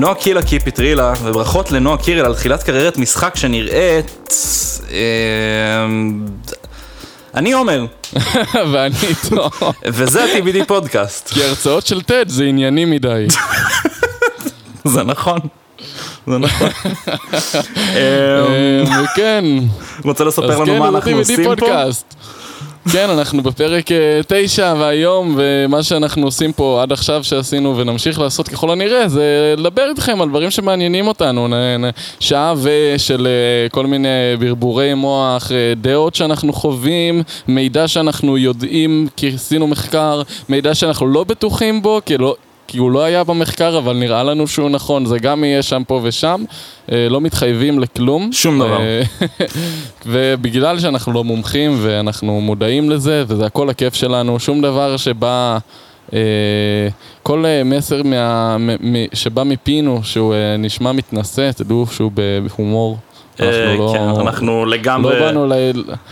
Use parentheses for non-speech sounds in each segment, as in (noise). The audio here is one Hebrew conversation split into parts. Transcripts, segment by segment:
נועה קילה קיפיטרילה, וברכות לנועה קירל על תחילת קריירת משחק שנראית... אה, אני עומר, (laughs) ואני איתו. וזה ה-TBD פודקאסט. כי הרצאות של טד זה ענייני מדי. (laughs) זה נכון. זה נכון. (laughs) וכן, רוצה לספר אז לנו כן, מה אנחנו TBD עושים פה? פודקאסט. כן, אנחנו בפרק אה, תשע, והיום, ומה שאנחנו עושים פה עד עכשיו שעשינו ונמשיך לעשות ככל הנראה, זה לדבר איתכם על דברים שמעניינים אותנו. שעה ושל אה, כל מיני ברבורי מוח, אה, דעות שאנחנו חווים, מידע שאנחנו יודעים כי עשינו מחקר, מידע שאנחנו לא בטוחים בו, כי לא... כי הוא לא היה במחקר, אבל נראה לנו שהוא נכון, זה גם יהיה שם פה ושם, אה, לא מתחייבים לכלום. שום דבר. אה, (laughs) ובגלל שאנחנו לא מומחים ואנחנו מודעים לזה, וזה הכל הכיף שלנו, שום דבר שבא, אה, כל מסר מה, שבא מפינו, שהוא נשמע מתנשא, תדעו שהוא בהומור. אה, אנחנו כן, לא, אנחנו לגמרי... לא באנו ל...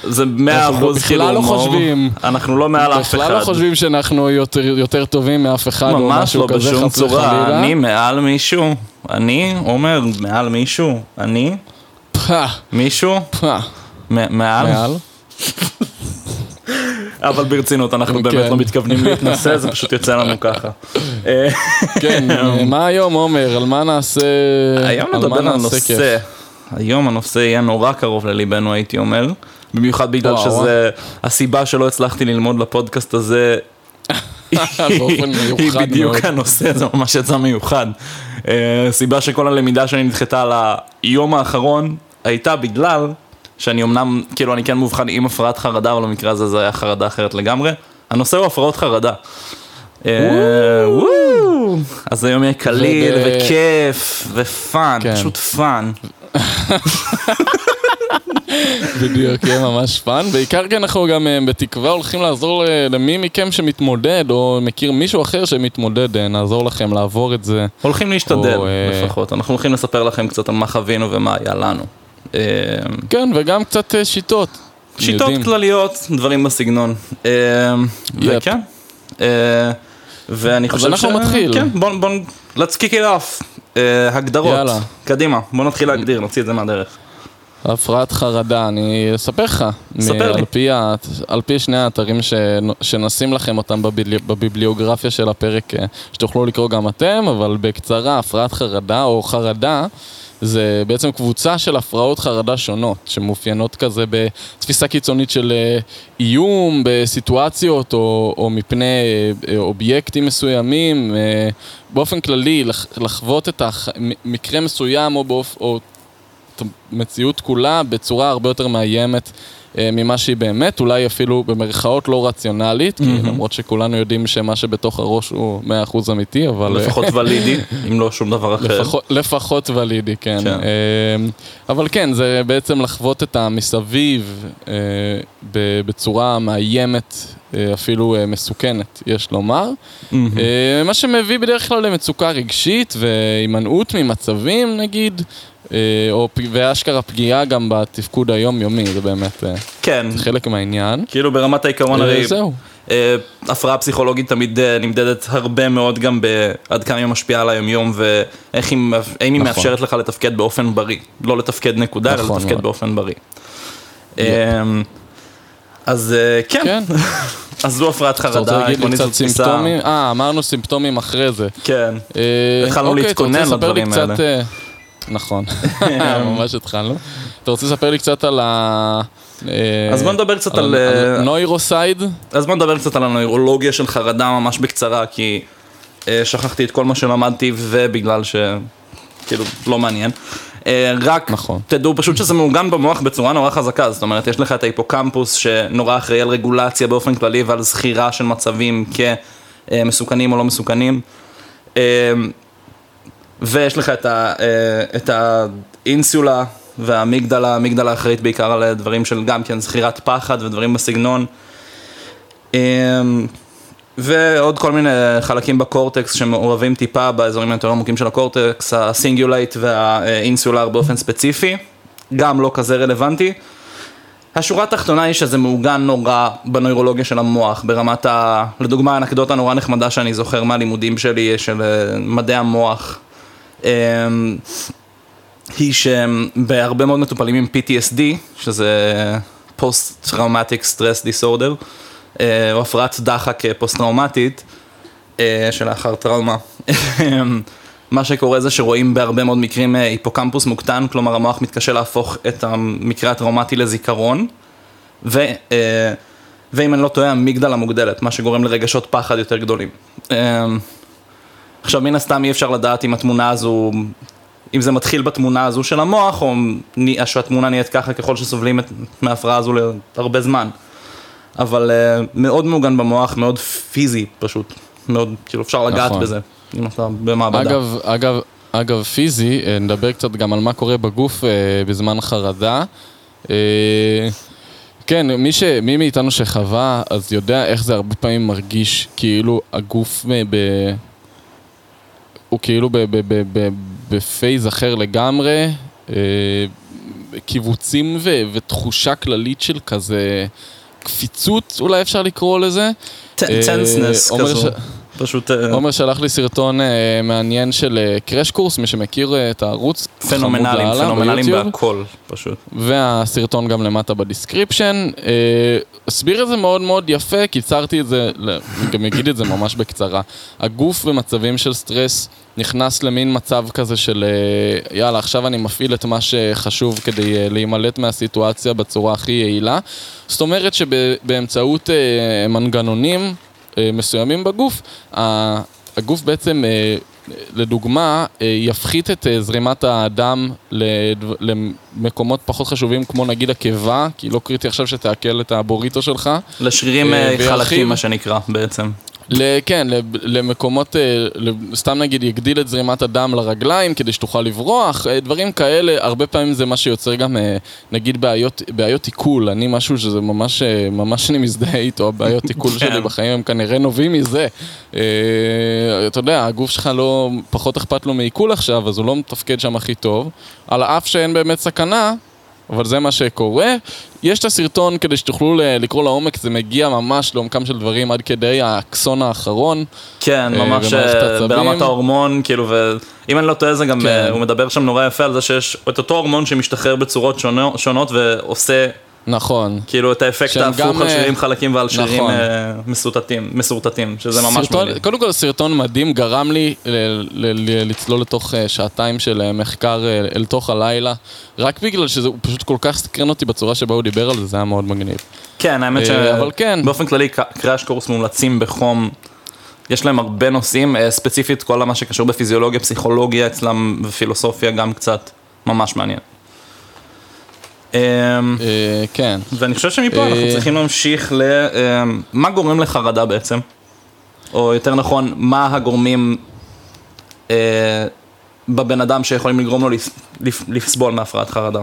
זה מאה אנחנו אחוז בכלל כאילו לא הומור. חושבים. אנחנו לא מעל אף אחד. בכלל לא חושבים שאנחנו יותר, יותר טובים מאף אחד או משהו לא, כזה, בשום חס צורה. וחלילה. אני מעל מישהו. אני אומר מעל מישהו. אני מישהו מעל. מעל? אבל ברצינות, אנחנו באמת כן. לא מתכוונים להתנשא, זה פשוט יוצא לנו ככה. אה, כן, מה היום עומר? על מה נעשה... היום נדבר על נושא. היום הנושא יהיה נורא קרוב לליבנו, הייתי אומר. במיוחד בגלל וואו. שזה הסיבה שלא הצלחתי ללמוד לפודקאסט הזה. (laughs) היא מיוחד בדיוק מאוד. הנושא, זה ממש יצא מיוחד. אה, סיבה שכל הלמידה שלי נדחתה על היום האחרון הייתה בגלל שאני אמנם, כאילו אני כן מאובחן עם הפרעת חרדה, אבל במקרה הזה זה היה חרדה אחרת לגמרי. הנושא הוא הפרעות חרדה. אה. אז היום יהיה קליל וכיף ו fun, כן. פשוט fun. בדיוק, יהיה ממש fun. בעיקר כי אנחנו גם אה, בתקווה הולכים לעזור ל- למי מכם שמתמודד, או מכיר מישהו אחר שמתמודד, אה, נעזור לכם לעבור את זה. הולכים להשתדל או, אה, לפחות, אנחנו הולכים לספר לכם קצת על מה חווינו ומה היה לנו. אה, כן, וגם קצת אה, שיטות. שיטות יודעים. כלליות, דברים בסגנון. אה. וכן. אה, ואני חושב אנחנו נתחיל. כן, בוא, בוא, let's kick it off. אה, הגדרות. יאללה. קדימה, בוא נתחיל להגדיר, נוציא את זה מהדרך. הפרעת חרדה, אני אספר לך. ספר לי. על פי, ה- על פי שני האתרים ש- שנשים לכם אותם בביבלי- בביבליוגרפיה של הפרק, אה, שתוכלו לקרוא גם אתם, אבל בקצרה, הפרעת חרדה או חרדה. זה בעצם קבוצה של הפרעות חרדה שונות, שמאופיינות כזה בתפיסה קיצונית של אה, איום, בסיטואציות או, או מפני אה, אובייקטים מסוימים. אה, באופן כללי, לח- לחוות את המקרה מסוים או, באופ, או את המציאות כולה בצורה הרבה יותר מאיימת אה, ממה שהיא באמת, אולי אפילו במרכאות לא רציונלית, כי למרות שכולנו יודעים שמה שבתוך הראש הוא 100% אמיתי, אבל... אה, לפחות (laughs) ולידי, אם לא שום דבר אחר. לפחות, לפחות ולידי, כן. כן. כן. אבל כן, זה בעצם לחוות את המסביב אה, בצורה מאיימת, אה, אפילו אה, מסוכנת, יש לומר. אה, מה שמביא בדרך כלל למצוקה רגשית והימנעות ממצבים, נגיד, אה, או ואשכרה פגיעה גם בתפקוד היומיומי, זה באמת אה, כן, זה חלק מהעניין. כאילו ברמת העיקרון אה, הרי, זהו. אה, הפרעה פסיכולוגית תמיד אה, נמדדת הרבה מאוד גם בעד כמה היא משפיעה על היומיום ואיך היא, האם היא נכון. מאפשרת לך לתפקד באופן בריא. לא לתפקד נקודה, אלא נכון לתפקד מאוד. באופן בריא. אה, אז אה, כן, כן. (laughs) אז זו הפרעת אתה רוצה חרדה, להגיד לי עקרונית קצת זו תפיסה. סימפטומים? אה, אמרנו סימפטומים אחרי זה. כן. אה, התחלנו אוקיי, להתכונן רוצה לדברים קצת, אה, נכון, (laughs) ממש התחלנו. אתה רוצה לספר לי קצת על ה... אה, אז בוא נדבר קצת על, נוירוסייד? אז בוא נדבר קצת על הנוירולוגיה של חרדה ממש בקצרה, כי שכחתי את כל מה שלמדתי ובגלל ש... כאילו, לא מעניין. אה, רק נכון. תדעו פשוט שזה מעוגן במוח בצורה נורא חזקה, זאת אומרת, יש לך את ההיפוקמפוס שנורא אחראי על רגולציה באופן כללי ועל זכירה של מצבים כמסוכנים או לא מסוכנים. אה, ויש לך את, ה, אה, את האינסולה והאמיגדלה, האמיגדלה אחראית בעיקר על דברים של גם כן זכירת פחד ודברים בסגנון. אה, ועוד כל מיני חלקים בקורטקס שמעורבים טיפה באזורים היותר עמוקים של הקורטקס, הסינגולייט והאינסולר באופן ספציפי, גם לא כזה רלוונטי. השורה התחתונה היא שזה מעוגן נורא בנוירולוגיה של המוח, ברמת ה... לדוגמה, אנקדוטה נורא נחמדה שאני זוכר מהלימודים שלי, של אה, מדעי המוח. היא שבהרבה מאוד מטופלים עם PTSD, שזה Post Traumatic Stress Disorder, או הפרעת דחק פוסט-טראומטית, שלאחר טראומה. (laughs) מה שקורה זה שרואים בהרבה מאוד מקרים היפוקמפוס מוקטן, כלומר המוח מתקשה להפוך את המקרה הטראומטי לזיכרון, ו, ואם אני לא טועה, המגדלה מוגדלת, מה שגורם לרגשות פחד יותר גדולים. עכשיו, מן הסתם אי אפשר לדעת אם התמונה הזו, אם זה מתחיל בתמונה הזו של המוח, או שהתמונה נהיית ככה ככל שסובלים מההפרעה הזו להרבה זמן. אבל מאוד מעוגן במוח, מאוד פיזי פשוט, מאוד, כאילו אפשר לגעת נכון. בזה. אם אתה במעבדה. אגב, אגב, אגב, פיזי, אה, נדבר קצת גם על מה קורה בגוף אה, בזמן חרדה. אה, כן, מי, ש, מי מאיתנו שחווה, אז יודע איך זה הרבה פעמים מרגיש כאילו הגוף ב... הוא כאילו ב phase אחר לגמרי, אה, קיווצים ו, ותחושה כללית של כזה קפיצות, אולי אפשר לקרוא לזה. tenseness כזו. פשוט... אה, עומר שלח לי סרטון uh, מעניין של Crash uh, Course, מי שמכיר את הערוץ. פנומנליים, פנומנליים בהכל, פשוט. והסרטון גם למטה ב description. הסביר את זה מאוד מאוד יפה, קיצרתי את זה, גם אגיד את זה ממש בקצרה. הגוף במצבים של סטרס נכנס למין מצב כזה של יאללה, עכשיו אני מפעיל את מה שחשוב כדי להימלט מהסיטואציה בצורה הכי יעילה. זאת אומרת שבאמצעות מנגנונים, אה, מסוימים בגוף, הגוף בעצם, אה, לדוגמה, אה, יפחית את זרימת הדם למקומות פחות חשובים, כמו נגיד הקיבה, כי לא קריטי עכשיו שתעכל את הבוריטו שלך. לשרירים חלקים, מה שנקרא, בעצם. כן, למקומות, אה, סתם נגיד יגדיל את זרימת הדם לרגליים כדי שתוכל לברוח, אה, דברים כאלה, הרבה פעמים זה מה שיוצר גם אה, נגיד בעיות, בעיות עיכול, אני משהו שזה ממש, ממש אני מזדהה איתו, הבעיות עיכול (laughs) שלי כן. בחיים הם כנראה נובעים מזה. אתה יודע, הגוף שלך לא, פחות אכפת לו מעיכול עכשיו, אז הוא לא מתפקד שם הכי טוב, על אף שאין באמת סכנה. אבל זה מה שקורה. יש את הסרטון כדי שתוכלו לקרוא לעומק, זה מגיע ממש לעומקם של דברים עד כדי האקסון האחרון. כן, אה, ממש אה, ברמת ההורמון, כאילו, ואם אני לא טועה זה גם, כן. אה, הוא מדבר שם נורא יפה על זה שיש את אותו הורמון שמשתחרר בצורות שונות ועושה נכון. כאילו את האפקט ההפוך על שרירים חלקים ועל שרירים נכון. מסורטטים, מסורטטים, שזה ממש סרטון, מגניב. קודם כל סרטון מדהים, גרם לי לצלול לתוך שעתיים של מחקר אל תוך הלילה, רק בגלל שזה פשוט כל כך סקרן אותי בצורה שבה הוא דיבר על זה, זה היה מאוד מגניב. כן, האמת שבאופן כן. כללי קראש קורס מומלצים בחום. יש להם הרבה נושאים, ספציפית כל מה שקשור בפיזיולוגיה, פסיכולוגיה אצלם ופילוסופיה גם קצת ממש מעניין. אמ, אה, כן. ואני חושב שמפה אנחנו אה, צריכים להמשיך ל... אמ, מה גורם לחרדה בעצם? או יותר נכון, מה הגורמים אה, בבן אדם שיכולים לגרום לו לסבול מהפרעת חרדה?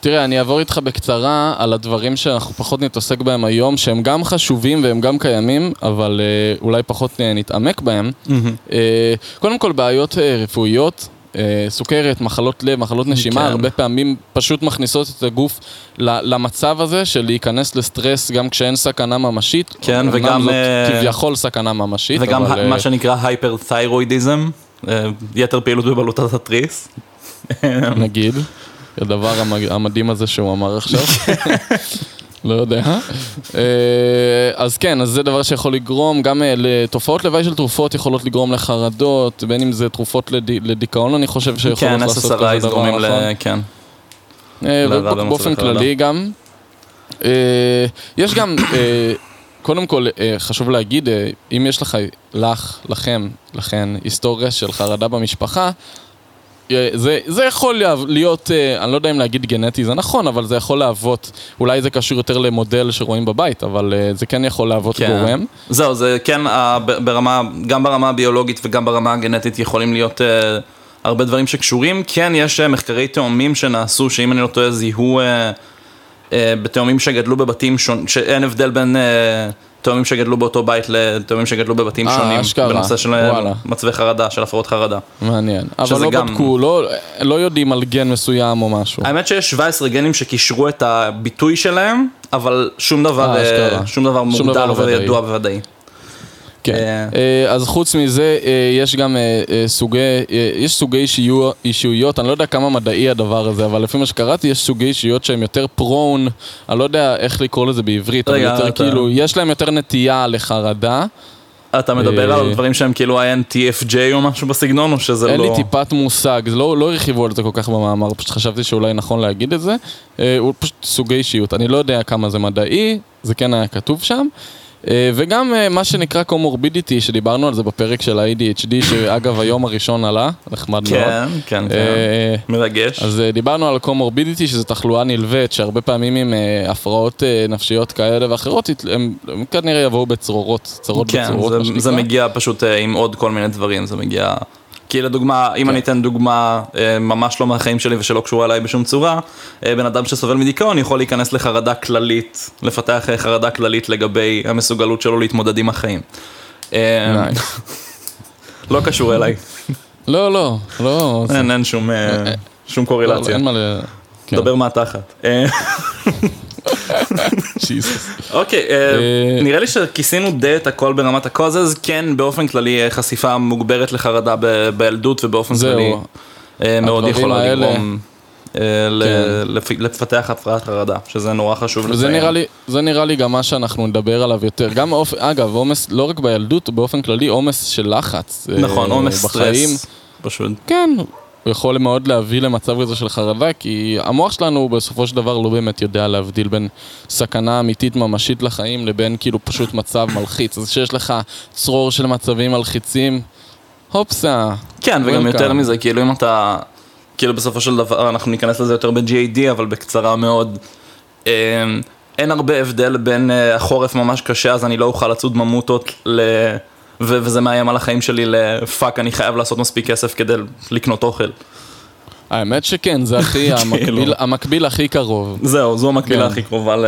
תראה, אני אעבור איתך בקצרה על הדברים שאנחנו פחות נתעסק בהם היום, שהם גם חשובים והם גם קיימים, אבל אה, אולי פחות נתעמק בהם. Mm-hmm. אה, קודם כל, בעיות אה, רפואיות, סוכרת, מחלות לב, מחלות נשימה, כן. הרבה פעמים פשוט מכניסות את הגוף למצב הזה של להיכנס לסטרס גם כשאין סכנה ממשית. כן, וגם... זאת uh, כביכול סכנה ממשית, וגם אבל... מה uh, שנקרא הייפר-תיירואידיזם, יתר פעילות בבלוטת התריס. נגיד, הדבר המדהים הזה שהוא אמר עכשיו. (laughs) לא יודע. אה, אז כן, אז זה דבר שיכול לגרום, גם אה, לתופעות לוואי של תרופות יכולות לגרום לחרדות, בין אם זה תרופות לדיכאון, אני חושב שיכולות כן, לעשות כזה דבר, נכון? כן, כן. באופן כללי גם. יש גם, קודם כל, חשוב להגיד, אם יש לך, לך, לכם, לכן, היסטוריה של חרדה במשפחה, אה, זה, זה יכול להיות, אה, אני לא יודע אם להגיד גנטי זה נכון, אבל זה יכול להוות, אולי זה קשור יותר למודל שרואים בבית, אבל אה, זה כן יכול להוות כן. גורם. זהו, זה כן ברמה, גם ברמה הביולוגית וגם ברמה הגנטית יכולים להיות הרבה דברים שקשורים. כן, יש מחקרי תאומים שנעשו, שאם אני לא טועה, זיהו בתאומים שגדלו בבתים שונים, שאין הבדל בין... תאומים שגדלו באותו בית לתאומים שגדלו בבתים 아, שונים, אשכרה. בנושא של וואלה. מצבי חרדה, של הפרעות חרדה. מעניין, אבל לא גם... בדקו, לא, לא יודעים על גן מסוים או משהו. האמת שיש 17 גנים שקישרו את הביטוי שלהם, אבל שום דבר, 아, אה, שום דבר מוגדר וידוע בוודאי. כן. אה, אז חוץ מזה, אה, יש גם אה, אה, סוגי, אה, יש סוגי אישיו- אישיויות, אני לא יודע כמה מדעי הדבר הזה, אבל לפי מה שקראתי, יש סוגי אישיות שהם יותר פרון, אני לא יודע איך לקרוא לזה בעברית, אבל רגע, יותר אתה- כאילו, יש להם יותר נטייה לחרדה. אתה מדבר אה, על דברים שהם כאילו INTFJ או משהו בסגנון, או שזה אין לא... לי טיפת מושג, לא, לא הרחיבו על זה כל כך במאמר, פשוט חשבתי שאולי נכון להגיד את זה. אה, הוא פשוט סוגי אישיות, אני לא יודע כמה זה מדעי, זה כן היה כתוב שם. אה, וגם אה, מה שנקרא קומורבידיטי, שדיברנו על זה בפרק של ה-ADHD, שאגב היום הראשון עלה, נחמד מאוד. כן, כן, כן. מרגש. אז דיברנו על קומורבידיטי, שזה תחלואה נלווית, שהרבה פעמים עם הפרעות נפשיות כאלה ואחרות, הם, כנראה יבואו בצרורות, צרות כן, בצרורות, מה שנקרא. זה מגיע פשוט עם עוד כל מיני דברים, זה מגיע... כי לדוגמה, אם כן. אני אתן דוגמה אה, ממש לא מהחיים שלי ושלא קשורה אליי בשום צורה, אה, בן אדם שסובל מדיכאון יכול להיכנס לחרדה כללית, לפתח אה, חרדה כללית לגבי המסוגלות שלו להתמודד עם החיים. (laughs) לא קשור אליי, לא, לא, לא, אין אין שום שום לא, קורלציה. אין מה ל... כן. דבר מהתחת. (laughs) אוקיי, אה, אה, נראה לי שכיסינו די את הכל ברמת הקוזז, כן באופן כללי אה, חשיפה מוגברת לחרדה בילדות ובאופן. כללי מאוד יכולה לגרום כן. לפ- לפתח הפרעת חרדה, שזה נורא חשוב לציין. זה נראה לי גם מה שאנחנו נדבר עליו יותר. גם, באופ... אגב, עומס, לא רק בילדות, באופן כללי, עומס של לחץ. נכון, עומס. סטרס, פשוט. כן, הוא יכול מאוד להביא למצב כזה של חרדה, כי המוח שלנו בסופו של דבר לא באמת יודע להבדיל בין סכנה אמיתית ממשית לחיים לבין כאילו פשוט מצב מלחיץ. אז כשיש לך צרור של מצבים מלחיצים, הופסה. כן, וגם Welcome. יותר מזה, כאילו אם אתה, כאילו בסופו של דבר, אנחנו ניכנס לזה יותר ב-GAD, אבל בקצרה מאוד, אה, אין הרבה הבדל בין אה, החורף ממש קשה, אז אני לא אוכל לצוד ממוטות, ל... ו- וזה מאיים על החיים שלי לפאק, אני חייב לעשות מספיק כסף כדי לקנות אוכל. האמת שכן, זה הכי, (laughs) המקביל, המקביל הכי קרוב. זהו, זו המקבילה כן. הכי קרובה ל...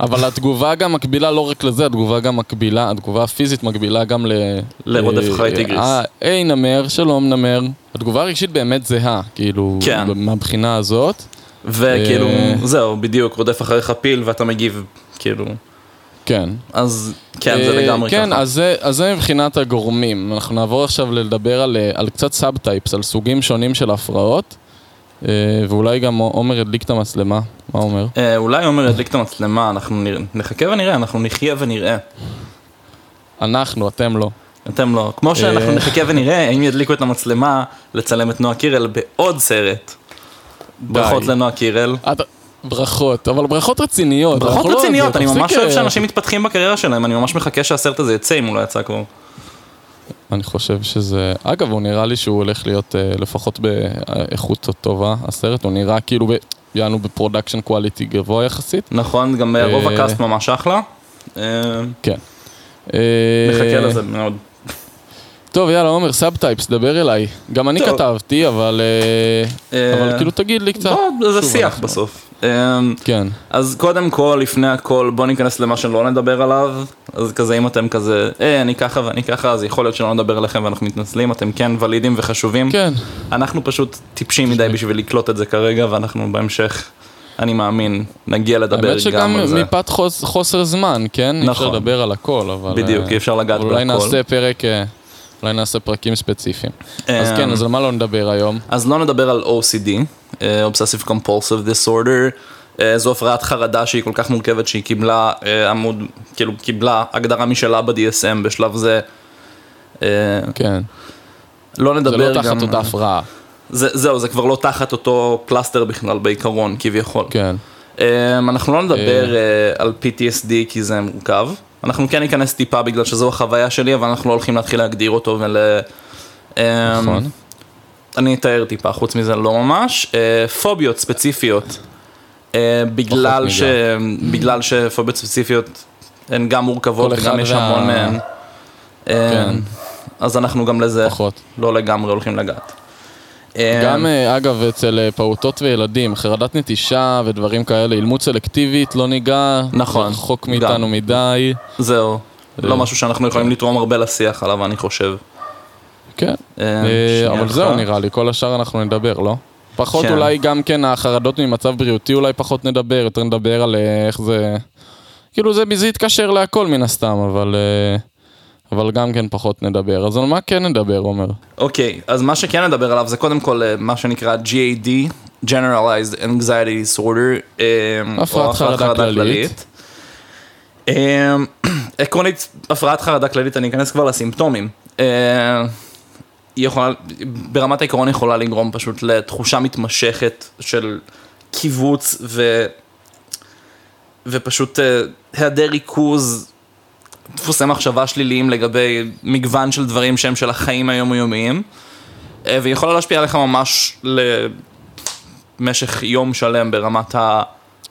אבל התגובה גם מקבילה לא רק לזה, התגובה גם מקבילה, התגובה הפיזית מקבילה גם ל... לרודף אה, אחרי טיגריס. אה, היי נמר, שלום נמר. התגובה הרגשית באמת זהה, כאילו, כן. מהבחינה הזאת. וכאילו, אה. זהו, בדיוק, רודף אחריך פיל ואתה מגיב, כאילו, כן. אז כן, זה אה, לגמרי כן, ככה. אז זה, אז זה מבחינת הגורמים. אנחנו נעבור עכשיו לדבר על, אה, על קצת sub-types, על סוגים שונים של הפרעות. אה, ואולי גם עומר ידליק את המצלמה. מה אומר? אולי עומר ידליק את המצלמה, אנחנו נראה- נחכה ונראה, אנחנו נחיה ונראה. אנחנו, אתם לא. אתם לא. כמו שאנחנו. נחכה ונראה האם ידליקו את המצלמה לצלם את נועה קירל בעוד סרט. ברכות לנועה קירל. את, ברכות, אבל ברכות רציניות. ברכות לא- רציניות, אני ממש אוהב אה, שאנשים מתפתחים בקריירה שלהם, אני ממש מחכה שהסרט הזה יצא אם הוא לא יצא כבר. אני חושב שזה... אגב, הוא נראה לי שהוא הולך להיות אה, לפחות באיכות טובה, הסרט. הוא נראה כאילו, ב... יענו ב production quality גבוה יחסית. נכון, גם אה. רוב ה cast ממש אחלה. כן. נחכה לזה מאוד. טוב, יאללה, עומר, sub-types, דבר אליי. גם אני טוב. כתבתי, אבל... אה, אה, אבל כאילו תגיד לי קצת. בוא, זה שיח אנחנו- בסוף. אה, כן. אז קודם כל, לפני הכל, בוא ניכנס למה שלא נדבר עליו. אז כזה, אם אתם כזה, אה, אני ככה ואני ככה, אז יכול להיות שלא נדבר עליכם ואנחנו מתנצלים, אתם כן ולידיים וחשובים. כן. אנחנו פשוט טיפשים מדי בשביל לקלוט את זה כרגע, ואנחנו בהמשך, אני מאמין, נגיע לדבר האמת גם שגם על זה. מפאת חוס- חוסר זמן, כן? אי אפשר נכון. לדבר על הכל, אבל... בדיוק, אה, אי אפשר לגעת אבל אולי בהכל. נעשה פרק... אה, אולי נעשה פרקים ספציפיים. אז אמ, כן, אז על מה לא נדבר היום? אז לא נדבר על OCD, אה, Obsessive Compulsive Disorder. אה, זו הפרעת חרדה שהיא כל כך מורכבת שהיא קיבלה אה, עמוד, כאילו קיבלה הגדרה משלה ב-DSM בשלב זה. אה, כן. לא זה נדבר לא גם... תחת אותה הפרעה. זה, זהו, זה כבר לא תחת אותו cluster בכלל בעיקרון, כביכול. כן. אה, אנחנו לא נדבר אה, על PTSD כי זה מורכב. אנחנו כן ניכנס טיפה בגלל שזו החוויה שלי, אבל אנחנו לא הולכים להתחיל להגדיר אותו ול... אה, נכון. אני אתאר טיפה, חוץ מזה לא ממש. אה, פוביות ספציפיות, אה, בגלל, ש... בגלל שפוביות ספציפיות הן גם מורכבות וגם יש המון מהן. כן. אז אנחנו גם לזה פחות. לא לגמרי הולכים לגעת. אה, גם, אה, אגב, אצל אה, פעוטות וילדים, חרדת נטישה ודברים כאלה, אילמות סלקטיבית, לא ניגע. נכון, רחוק. מאיתנו מדי. זהו, לא אה, משהו שאנחנו יכולים לתרום הרבה לשיח עליו, אני חושב. כן. אבל. זהו נראה לי, כל השאר אנחנו נדבר, לא? פחות כן. אולי גם כן החרדות ממצב בריאותי אולי פחות נדבר, יותר נדבר על איך זה... כאילו זה, זה יתקשר להכל מן הסתם, אבל... אבל גם כן פחות נדבר. אז על מה כן נדבר, עומר? אוקיי, אז מה שכן נדבר עליו זה קודם כל אה, מה שנקרא GAD, Generalized Anxiety Disorder, אה, הפרעת חרדה כללית. אה, (clears throat) עקרונית, הפרעת חרדה כללית, אני אכנס כבר לסימפטומים. היא יכולה, ברמת העיקרון יכולה לגרום פשוט לתחושה מתמשכת של קיבוץ ו... ופשוט היעדר ריכוז, דפוסי מחשבה שליליים לגבי מגוון של דברים שהם של החיים היומיומיים, אה, והיא יכולה להשפיע עליך ממש למשך יום שלם ברמת ה...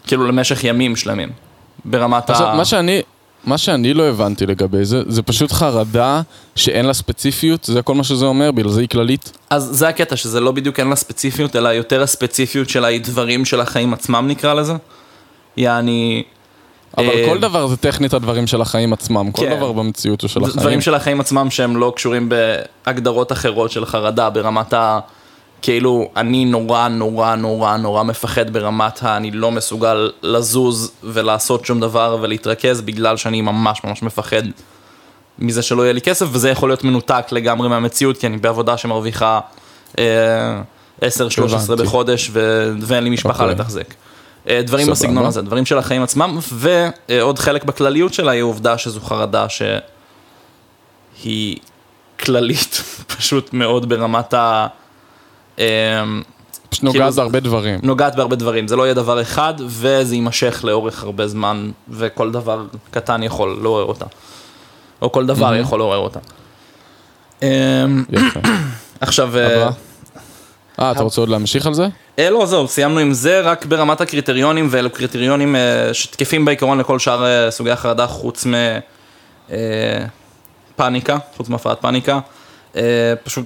כאילו למשך ימים שלמים. ברמת עכשיו, ה... מה שאני, מה שאני לא הבנתי לגבי זה, זה פשוט חרדה שאין לה ספציפיות, זה כל מה שזה אומר, בגלל זה היא כללית. אז זה הקטע, שזה לא בדיוק אין לה ספציפיות, אלא יותר הספציפיות שלה היא דברים של החיים עצמם נקרא לזה. יעני... אבל אה, כל דבר זה טכנית הדברים של החיים עצמם, כל כן. דבר במציאות הוא של החיים. דברים של החיים עצמם שהם לא קשורים בהגדרות אחרות של חרדה, ברמת ה... כאילו, אני נורא נורא נורא נורא מפחד ברמת ה... אני לא מסוגל לזוז ולעשות שום דבר ולהתרכז בגלל שאני ממש ממש מפחד מזה שלא יהיה לי כסף, וזה יכול להיות מנותק לגמרי מהמציאות, כי אני בעבודה שמרוויחה אה, 10-13 הבנתי. בחודש ו... ואין לי משפחה אוקיי. לתחזק. אה, דברים סבבה. בסגנון הזה, דברים של החיים עצמם, ועוד חלק בכלליות שלה היא העובדה שזו חרדה שהיא כללית, (laughs) פשוט מאוד ברמת ה... אה, פשוט נוגעת כאילו- בהרבה דברים. נוגעת בהרבה דברים, זה לא יהיה דבר אחד, וזה יימשך לאורך הרבה זמן, וכל דבר קטן יכול לעורר אותה. או כל דבר יכול לעורר אותה. אמ. (clears throat) עכשיו, אה, הבא. אה, אתה רוצה עוד להמשיך על זה? אה, לא, זהו, סיימנו עם זה, רק ברמת הקריטריונים, ואלו קריטריונים אה, שתקפים בעיקרון לכל שאר אה, סוגי החרדה, חוץ מפאניקה, חוץ מהפרעת פאניקה. פשוט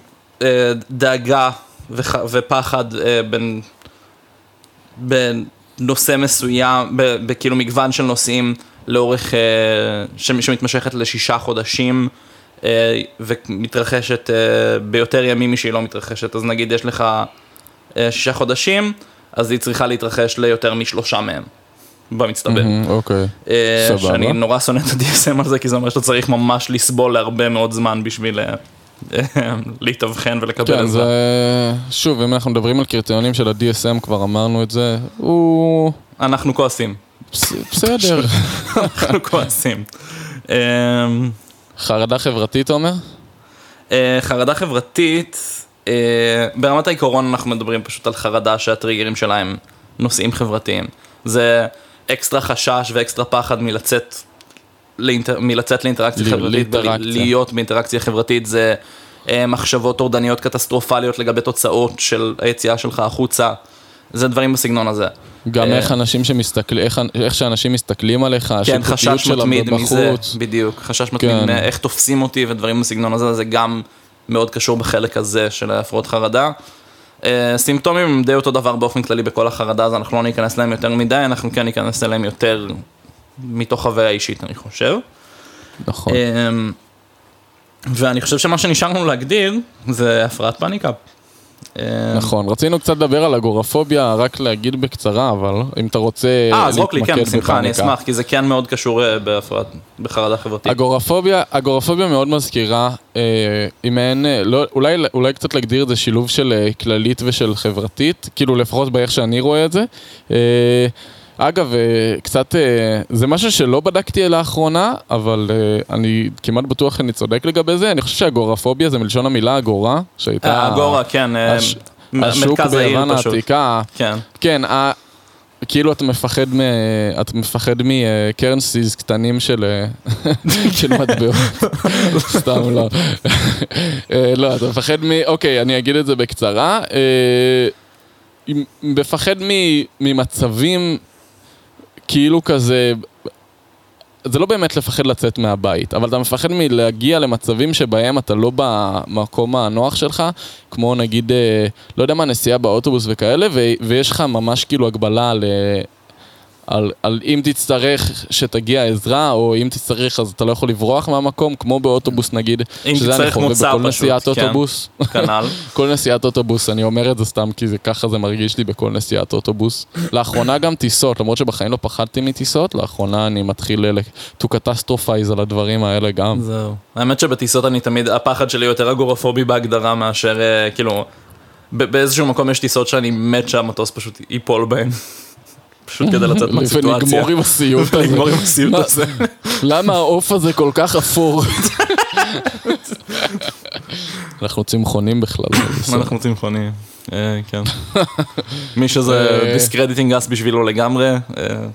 דאגה ופחד אה, בין, בנושא מסוים, בכאילו מגוון של נושאים לאורך, שמ- שמתמשכת לשישה חודשים. אה, ומתרחשת אה, ביותר ימים משהיא לא מתרחשת, אז נגיד יש לך אה, שישה חודשים, אז היא צריכה להתרחש ליותר משלושה מהם, במצטבר. אוקיי. סבבה. שאני נורא שונא את ה-DSM על זה, כי זה אומר שאתה צריך ממש לסבול להרבה מאוד זמן בשביל (laughs) להתאבחן ולקבל כן, את זה... שוב, אם אנחנו מדברים על קריטריונים של ה-DSM, כבר אמרנו את זה, הוא... אנחנו כועסים, בס- בסדר. (laughs) אנחנו כועסים. חרדה חברתית, אומר? אה, חרדה חברתית, אה, ברמת העיקרון אנחנו מדברים פשוט על חרדה שהטריגרים שלה הם נושאים חברתיים. זה אקסטרה חשש ואקסטרה פחד מלצאת, לאינטר, מלצאת לאינטראקציה ל- חברתית. להיות באינטראקציה חברתית, זה אה, מחשבות טורדניות קטסטרופליות לגבי תוצאות של היציאה שלך החוצה, זה דברים בסגנון הזה. גם אה, איך אנשים שמסתכלים, איך, איך שאנשים מסתכלים עליך, כן, חשש מתמיד מזה. בדיוק, חשש מתמיד כן. מאיך תופסים אותי ודברים בסגנון הזה, זה גם מאוד קשור בחלק הזה של הפרעות חרדה. אה, סימפטומים הם די אותו דבר באופן כללי בכל החרדה, אז אנחנו לא ניכנס להם יותר מדי, אנחנו כן ניכנס אליהם יותר מתוך חוויה אישית, אני חושב. נכון. אה, ואני חושב שמה שנשאר לנו להגדיר זה הפרעת פאניקה. אה, נכון, רצינו קצת לדבר על אגורפוביה, רק להגיד בקצרה, אבל אם אתה רוצה אה, זרוק לי, כן, להתמקד בשמחה, אני בפאניקה. אשמח, כי זה כן מאוד קשור אה, בהפרעת, בחרדה חברתית. אגורפוביה, אגורפוביה מאוד מזכירה, אה, מעין, אה, לא, אולי, אולי קצת להגדיר את זה שילוב של אה, כללית ושל חברתית, כאילו לפחות באיך שאני רואה את זה. אגב, אה, קצת, אה, זה משהו שלא בדקתי לאחרונה, אבל אה, אני כמעט בטוח אני צודק לגבי זה. אני חושב שאגורפוביה זה מלשון המילה אגורה, שהייתה... אגורה, כן, הש- השוק ביוון. העתיקה, כן. כן, ה... כאילו אתה מפחד מ... אתה מפחד מקרנסיז קטנים של, (laughs) של מטבעות. (laughs) סתם לא. לא, אתה מפחד מ... אוקיי, אני אגיד את זה בקצרה. מפחד. ממצבים כאילו כזה... זה לא באמת לפחד לצאת מהבית, אבל אתה מפחד מלהגיע למצבים שבהם אתה לא במקום הנוח שלך, כמו נגיד, אה, לא יודע מה, נסיעה באוטובוס וכאלה, ו- ויש לך ממש כאילו הגבלה אה, על, על אם תצטרך שתגיע עזרה, או אם תצטרך אז אתה לא יכול לברוח מהמקום, כמו באוטובוס נגיד, אם שזה אני חווה בכל פשוט, נסיעת כן. אוטובוס. כנ"ל. (laughs) כל נסיעת אוטובוס, אני אומר את זה סתם כי זה ככה זה מרגיש לי בכל נסיעת אוטובוס. לאחרונה גם טיסות, למרות שבחיים לא פחדתי מטיסות, לאחרונה אני מתחיל ל- to catastrophize על הדברים האלה גם. זהו. האמת שבטיסות אני תמיד, הפחד שלי יותר אגורפובי בהגדרה מאשר, אה, כאילו, באיזשהו מקום יש טיסות שאני מת שהמטוס פשוט ייפול בהן. פשוט כדי לצאת (laughs) מהסיטואציה. ונגמור עם הסיוט הזה. ולגמור עם הסיוט הזה. למה העוף הזה כל כך אפור? אנחנו צמחונים בכלל. (laughs) מה. אנחנו צמחונים? אה, כן. (laughs) מי שזה אה, discrediting גס בשבילו לגמרי, אה,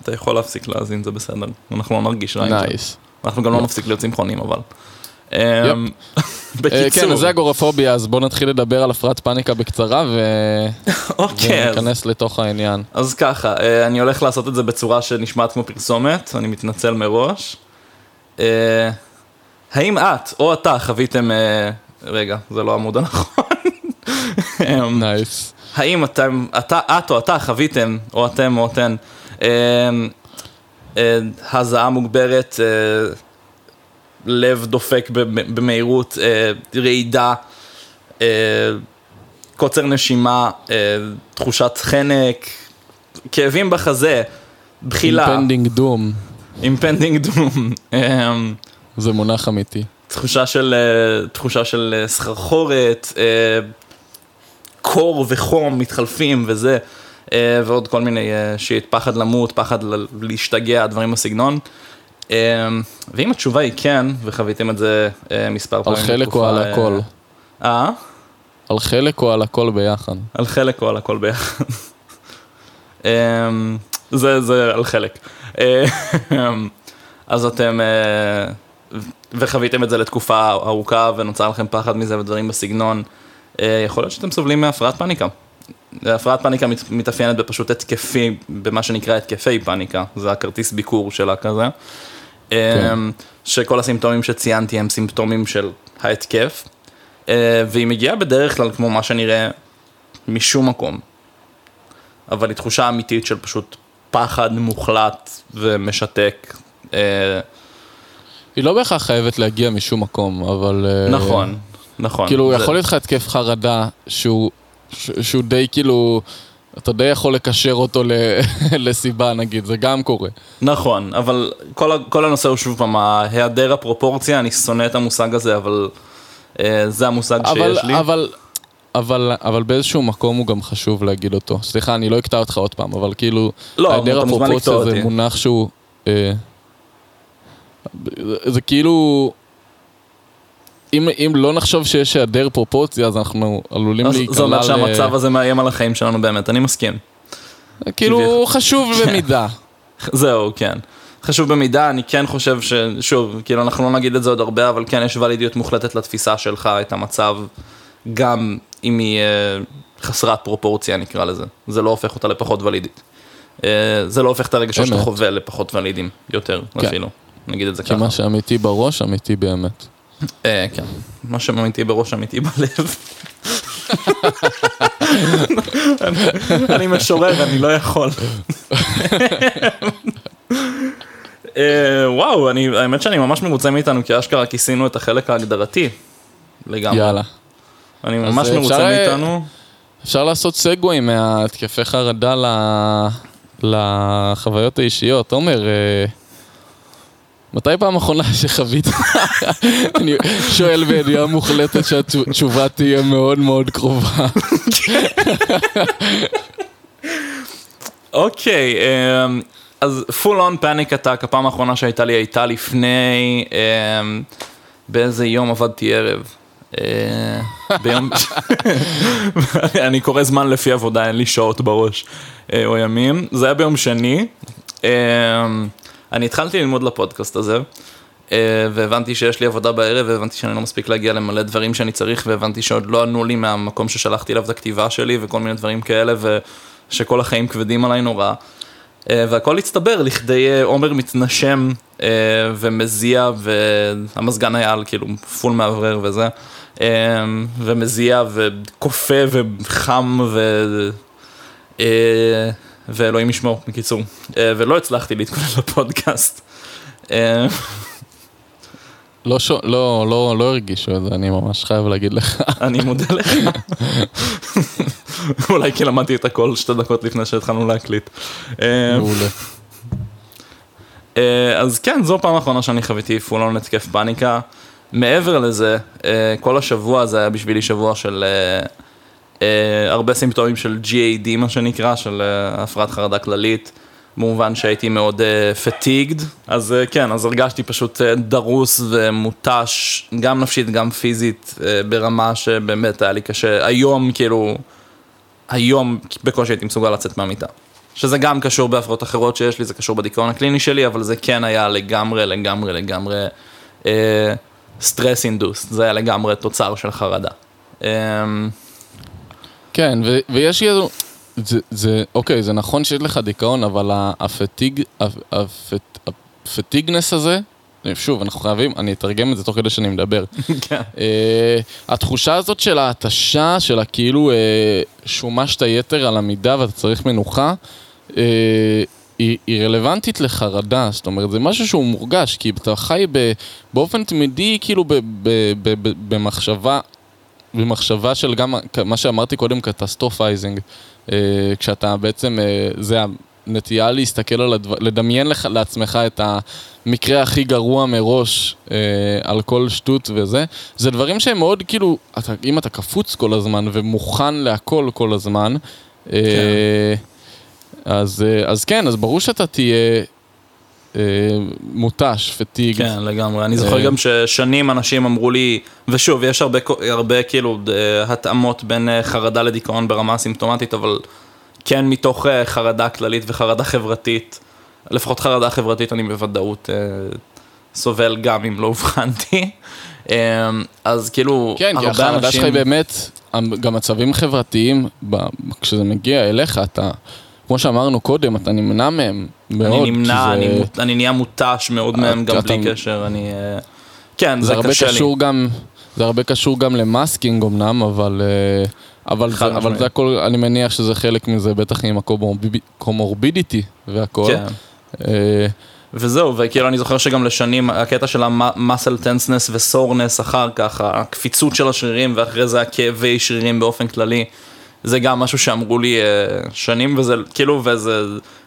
אתה יכול להפסיק להאזין, זה בסדר. אנחנו לא נרגיש רע עם זה. נייס. אנחנו גם לא נפסיק להיות צמחונים, אבל. אה, (laughs) אה, בקיצור, כן, זה אגורפוביה, אז בואו נתחיל לדבר על הפרעת פאניקה בקצרה (laughs) אוקיי, וניכנס לתוך העניין. אז ככה, אה, אני הולך לעשות את זה בצורה שנשמעת כמו פרסומת, אני מתנצל מראש. אה, האם את או אתה חוויתם, רגע, זה לא העמוד הנכון. (laughs) נייס. האם אתם, אתה, את או אתה חוויתם, או אתם או אתן, אה, הזעה מוגברת, לב דופק במהירות, אה, רעידה, אה, קוצר נשימה, אה, תחושת חנק, כאבים בחזה, בחילה, impending doom, impending doom, (laughs) אה, זה מונח אמיתי. תחושה של, תחושה של סחרחורת, קור וחום מתחלפים וזה, ועוד כל מיני שיט, פחד למות, פחד להשתגע, דברים בסגנון. אה, ואם התשובה היא כן, וחוויתם את זה אה, מספר על פעמים. חלק או על אה, הכל? אה? על חלק או על הכל ביחד? על חלק או על הכל ביחד. אמ, זה, זה על חלק. אמ, אז אתם, אה, וחוויתם את זה לתקופה ארוכה ונוצר לכם פחד מזה ודברים בסגנון, יכול להיות שאתם סובלים מהפרעת פאניקה. הפרעת פאניקה מת- מתאפיינת בפשוט התקפי, במה שנקרא התקפי פאניקה, זה הכרטיס ביקור שלה כזה. אמ, שכל הסימפטומים שציינתי הם סימפטומים של ההתקף, אה, והיא מגיעה בדרך כלל כמו מה שנראה משום מקום. אבל היא תחושה אמיתית של פשוט פחד מוחלט ומשתק. אה, היא לא בהכרח חייבת להגיע משום מקום, אבל... אה, נכון, נכון. כאילו, זה- יכול להיות לך התקף חרדה שהוא, שהוא די כאילו, אתה די יכול לקשר אותו (laughs) לסיבה נגיד, זה גם קורה. נכון, אבל כל, כל הנושא הוא שוב פעם, היעדר הפרופורציה, אני שונא את המושג הזה, אבל אה, זה המושג אבל, שיש לי. אבל, אבל, אבל באיזשהו מקום הוא גם חשוב להגיד אותו. סליחה, אני לא אקטע אותך עוד פעם, אבל כאילו, לא, היעדר הפרופורציה זה אותי. מונח שהוא... אה, זה- זה כאילו... אם, אם לא נחשוב שיש היעדר פרופורציה, אז אנחנו עלולים להיקלע זה אומר ל- שהמצב הזה מאיים על החיים שלנו באמת, אני מסכים. כאילו. חשוב במידה. (laughs) זהו, כן. חשוב במידה, אני כן חושב ש... שוב, כאילו אנחנו לא נגיד את זה עוד הרבה, אבל כן יש ולידיות מוחלטת לתפיסה שלך, את המצב, גם אם היא אה, חסרת פרופורציה נקרא לזה. זה לא הופך אותה לפחות ולידית. אה, זה לא הופך את הרגשות שאתה. חווה לפחות ולידים, יותר כן. אפילו. נגיד את זה כי ככה. מה שאמיתי בראש, אמיתי באמת. אה, כן. מה שאמיתי בראש אמיתי בלב. אני- משורר, אני לא יכול. אה, וואו, אני- האמת שאני ממש מרוצה מאיתנו, כי אשכרה כיסינו את החלק ההגדרתי. לגמרי. יאללה. אני ממש אפשר, מרוצה אה, מאיתנו. אפשר לעשות סגווי מהתקפי חרדה. לחוויות האישיות. עומר, אה, מתי פעם אחרונה שחווית? (laughs) אני שואל בידיעה מוחלטת שהתשובה תהיה מאוד מאוד קרובה. (laughs) אוקיי, אמ, אז full on panic attack, הפעם האחרונה שהייתה לי הייתה לפני, אמ, באיזה יום עבדתי ערב. אה, ביום, (laughs) אני קורא זמן לפי עבודה, אין לי שעות בראש אה, או ימים. זה היה ביום שני. אני התחלתי ללמוד לפודקאסט הזה. אה, והבנתי שיש לי עבודה בערב, והבנתי שאני לא מספיק להגיע למלא דברים שאני צריך, והבנתי שעוד לא ענו לי מהמקום ששלחתי אליו את הכתיבה שלי, וכל מיני דברים כאלה, ושכל החיים כבדים עליי נורא. אה, והכל הצטבר לכדי אה, עומר מתנשם ומזיע, והמזגן היה על כאילו פול מאוורר וזה, ומזיע וכופה וחם ו... ואלוהים ישמור, בקיצור. אה, ולא הצלחתי להתכונן לפודקאסט. אה, לא, ש... לא, לא, לא הרגישו את זה, אני ממש חייב להגיד לך. אני מודה לך. אולי כי למדתי את הכל שתי דקות לפני שהתחלנו להקליט. אה, מעולה. אז כן, זו הפעם האחרונה שאני חוויתי פול און התקף פאניקה. מעבר לזה, כל השבוע הזה היה בשבילי שבוע של הרבה סימפטומים של GAD, מה שנקרא, של אה, הפרעת חרדה כללית. במובן שהייתי מאוד פטיגד, אז אה, כן, אז הרגשתי פשוט אה, דרוס ומותש, גם נפשית, גם פיזית, אה, ברמה שבאמת היה לי קשה. היום, כאילו, היום בקושי הייתי מסוגל לצאת מהמיטה. שזה גם קשור בהפרעות אחרות שיש לי, זה קשור בדיכאון הקליני שלי, אבל זה כן היה לגמרי, לגמרי, לגמרי סטרס אינדוס, זה היה לגמרי תוצר של חרדה. אה, כן, ו- ויש כאילו, זה, זה, אוקיי, זה נכון שיש לך דיכאון, אבל הפטיג, הפ- הפט- הפטיגנס הזה, שוב, אנחנו חייבים, אני אתרגם את זה תוך כדי שאני מדבר. (laughs) כן. אה, התחושה הזאת של ההתשה, של הכאילו אה, שומשת יתר על המידה ואתה צריך מנוחה, אה, היא, היא רלוונטית לחרדה, זאת אומרת, זה משהו שהוא מורגש, כי אתה חי ב, באופן תמידי, כאילו ב, ב, ב, ב, במחשבה, במחשבה של גם, מה שאמרתי קודם, catastrophizing, אה, כשאתה בעצם, אה, זה הנטייה להסתכל על הדבר, לדמיין לך, לעצמך את המקרה הכי גרוע מראש אה, על כל שטות וזה, זה דברים שהם מאוד כאילו, אתה, אם אתה קפוץ כל הזמן ומוכן להכל כל הזמן, אה, אז, אז כן, אז ברור שאתה תהיה מותש, פטיג. כן, לגמרי. אני זוכר אה, גם ששנים אנשים אמרו לי, ושוב, יש הרבה, הרבה כאילו אה, התאמות בין אה, חרדה לדיכאון ברמה הסימפטומטית, אבל כן מתוך אה, חרדה כללית וחרדה חברתית, לפחות חרדה חברתית אני בוודאות אה, סובל גם אם לא אובחנתי. אה, אז כאילו, כן, כי הרבה החרדה שלך אנשים... היא באמת, גם מצבים חברתיים, כשזה מגיע אליך, אתה, כמו שאמרנו קודם, אתה נמנע מהם מאוד. אני נמנע, זה- אני, מות- אני נהיה מותש מאוד מהם גם אתה- בלי קשר, אני... אה, כן, זה זה הרבה קשה לי. קשור גם, זה הרבה קשור גם ל masking אמנם, אבל, אה, אבל, זה, אבל. זה הכל, אני מניח שזה חלק מזה, בטח עם הקומורבידיטי והכל. כן. אה, וזהו, וכאילו אני זוכר שגם לשנים, הקטע של ה-muscle tenseness ו-soreness אחר כך, הקפיצות של השרירים ואחרי זה הכאבי שרירים באופן כללי, זה גם משהו שאמרו לי אה, שנים, וזה כאילו, וזה,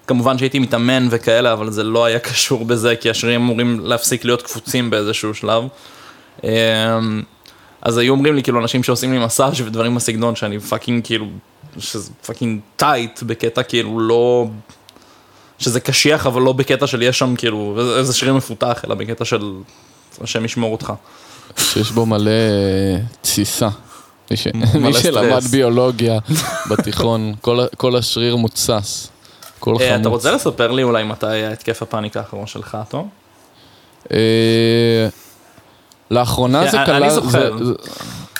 כמובן שהייתי מתאמן וכאלה, אבל זה לא היה (laughs) קשור בזה, כי השרירים אמורים להפסיק להיות קפוצים באיזשהו שלב. אה, אז היו אומרים לי, כאילו, אנשים שעושים לי מסאז' ודברים בסגנון, שאני fucking, כאילו, שזה fucking tight, בקטע כאילו לא... שזה קשיח, אבל לא בקטע של יש שם כאילו איזה שריר מפותח, אלא בקטע של השם ישמור אותך. שיש בו מלא אה, תסיסה. מי ש- מי. שלמד ביולוגיה (laughs) בתיכון, כל כל השריר מותסס. כל אה, אתה חמוץ. רוצה לספר לי אולי מתי היה התקף הפאניקה האחרון שלך, טוב? אה, לאחרונה כן, זה אני כלל, זוכר.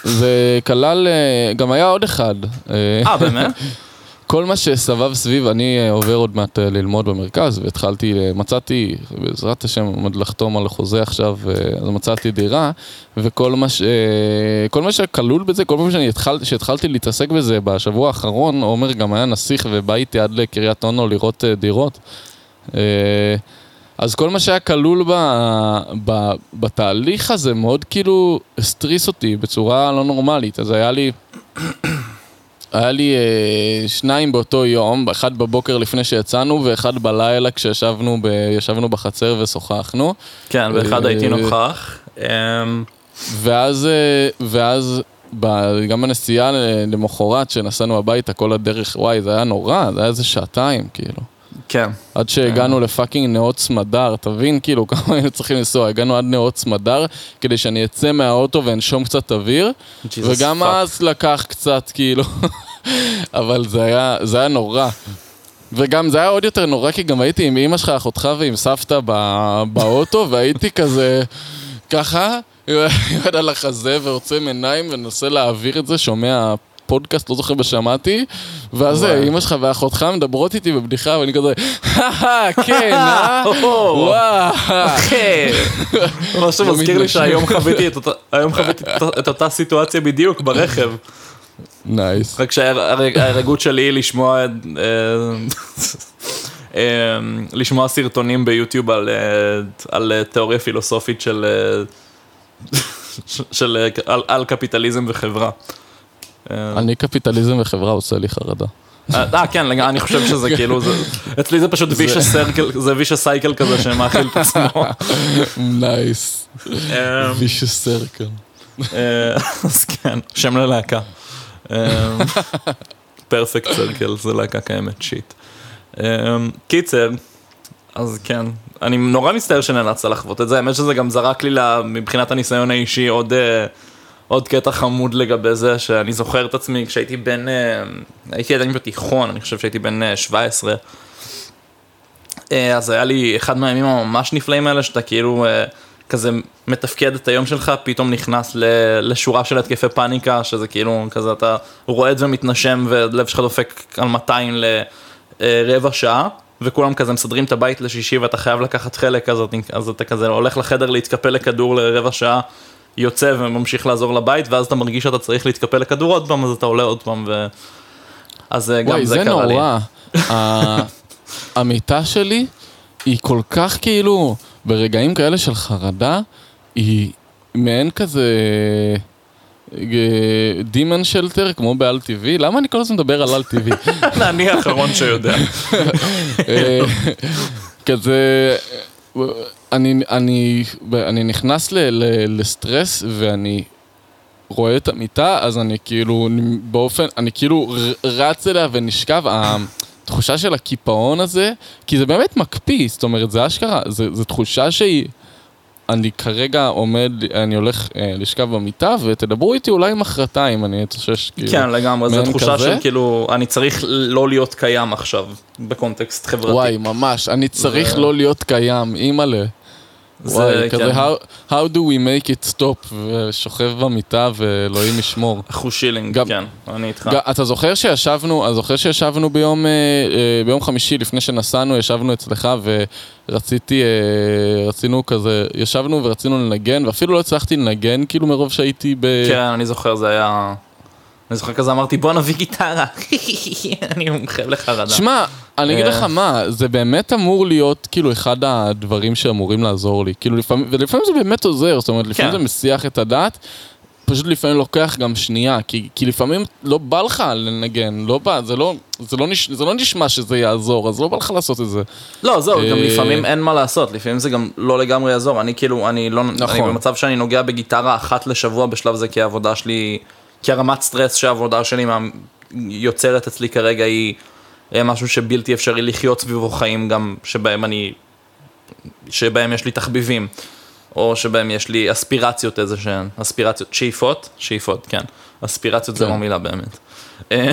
זה- כלל, אה, גם היה עוד אחד. אה, אה, באמת? (laughs) כל מה שסבב סביב, אני אה, עובר עוד מעט אה, ללמוד במרכז, והתחלתי, אה, מצאתי, בעזרת השם, עומד לחתום על חוזה עכשיו, אז מצאתי דירה, וכל מה, ש, כל מה שכלול בזה, כל פעם שאני התחל, שהתחלתי להתעסק בזה בשבוע האחרון, עומר גם היה נסיך ובא איתי עד לקריית אונו לראות דירות. אז כל מה שהיה כלול ב, ב, בתהליך הזה מאוד כאילו הסטריס אותי בצורה לא נורמלית. אז היה לי, היה לי אה, שניים באותו יום, אחד בבוקר לפני שיצאנו ואחד בלילה כשישבנו ב, בחצר ושוחחנו. כן, באחד הייתי אה, נוכח. אמ, ואז, אה, ואז ב, גם בנסיעה למחרת שנסענו הביתה כל הדרך, וואי, זה היה נורא, זה היה איזה שעתיים, כאילו. כן. עד שהגענו לפאקינג נאות סמדר, תבין כאילו כמה היינו צריכים לנסוע, הגענו עד נאות סמדר כדי שאני אצא מהאוטו ואנשום קצת אוויר, Jesus וגם fuck. אז לקח קצת כאילו, (laughs) אבל זה היה, זה היה נורא. וגם זה היה עוד יותר נורא כי גם הייתי עם אמא שלך, אחותך ועם סבתא בא, באוטו (laughs) והייתי כזה, ככה, (laughs) יד על החזה ועוצם עיניים ומנסה להעביר את זה, שומע פודקאסט, לא זוכר בשמעתי, ואז וואי. אמא שלך ואחותך מדברות איתי בבדיחה ואני כזה, "הא, כן, אה? או, וואו. אחי. מה שמזכיר לי. שהיום חוויתי את אותה- סיטואציה בדיוק ברכב. נייס. רק שההרגעות שלי היא לשמוע, אה, אה, לשמוע סרטונים ביוטיוב על, אה, על תיאוריה פילוסופית של, של, על, על קפיטליזם וחברה. אה, אני קפיטליזם וחברה עושה לי חרדה. אה, כן, לגמרי, אני חושב שזה (laughs) כאילו, אצלי זה פשוט vicious circle, זה vicious cycle כזה שמאכיל את עצמו. (laughs) נייס. אה, vicious circle. אה, אז כן, שם ללהקה. Perfect Circle, זה להקה קיימת, shit. אה, קיצר, אז כן, אני נורא מצטער שנאלצת לחוות את זה, האמת שזה גם זרק לי מבחינת הניסיון האישי עוד, אה, עוד קטע חמוד לגבי זה, שאני זוכר את עצמי כשהייתי בן, אה, הייתי עדיין בתיכון, אני חושב שהייתי בן אה, 17. אה, אז היה לי אחד מהימים הממש נפלאים האלה, שאתה כאילו אה, כזה מתפקד את היום שלך, פתאום נכנס לשורה של התקפי פאניקה, שזה כאילו כזה אתה רועד ומתנשם ולב שלך דופק על 200 לרבע שעה, וכולם כזה מסדרים את הבית לשישי ואתה חייב לקחת חלק, אז, אז אתה כזה הולך לחדר להתקפל לכדור לרבע שעה, יוצא וממשיך לעזור לבית, ואז אתה מרגיש שאתה צריך להתקפל לכדור עוד פעם, אז אתה עולה עוד פעם, ו... אז אה, גם וואי, זה זה קרה לי. נורא. ה- (laughs) המיטה שלי היא כל כך כאילו, ברגעים כאלה של חרדה, היא מעין כזה... דימן שלטר כמו בעל טבעי, למה אני כל הזמן מדבר על על טבעי? (laughs) אני האחרון שיודע. (laughs) אה, כזה, אני, אני, אני נכנס ל, ל, לסטרס ואני רואה את המיטה, אז אני כאילו, באופן, אני כאילו רץ אליה ונשכב. התחושה של הקיפאון הזה, כי זה באמת מקפיא, זאת אומרת, זה אשכרה, זה תחושה שהיא... אני כרגע עומד, אני הולך אה, לשכב במיטה, ותדברו איתי אולי מחרתיים, אני אתאושש כאילו. כן, לגמרי, זו תחושה כזה. של כאילו, אני צריך לא להיות קיים עכשיו, בקונטקסט חברתי. וואי, ממש, אני צריך זה- לא להיות קיים, אימא'לה. וואי, כן. כזה, how, how do we make it stop, ושוכב במיטה ואלוהים ישמור. (laughs) אחוז שילינג, גם- כן, אני איתך. ג- אתה זוכר שישבנו, אתה זוכר שישבנו ביום, אה, אה, ביום חמישי לפני שנסענו, ישבנו אצלך ורציתי, אה, רצינו כזה, ישבנו ורצינו לנגן, ואפילו לא הצלחתי לנגן, כאילו מרוב שהייתי ב... כן, אני זוכר, זה היה... אני זוכר כזה אמרתי, בוא נביא גיטרה. (laughs) אני מומחה לחרדה. שמע, אני אגיד אה. לך מה, זה באמת אמור להיות כאילו אחד הדברים שאמורים לעזור לי. כאילו לפעמים, ולפעמים זה באמת עוזר, זאת אומרת, לפעמים כן. זה מסיח את הדעת, פשוט לפעמים לוקח גם שנייה, כי, כי לפעמים לא בא לך לנגן, לא בא, זה לא, זה, לא נש, זה לא נשמע שזה יעזור, אז לא בא לך לעשות את זה. לא, זהו, גם אה, לפעמים אין מה לעשות, לפעמים זה גם לא לגמרי יעזור. אני כאילו, אני לא... אני נכון. במצב שאני נוגע בגיטרה אחת לשבוע בשלב זה, כי העבודה שלי... כי הרמת סטרס שהעבודה שלי יוצרת אצלי כרגע היא אה, משהו שבלתי אפשרי לחיות סביבו חיים גם שבהם אני... שבהם יש לי תחביבים. או שבהם יש לי אספירציות איזה שהן, אספירציות, שאיפות, שאיפות, כן, אספירציות זה כן. לא מילה באמת. אה,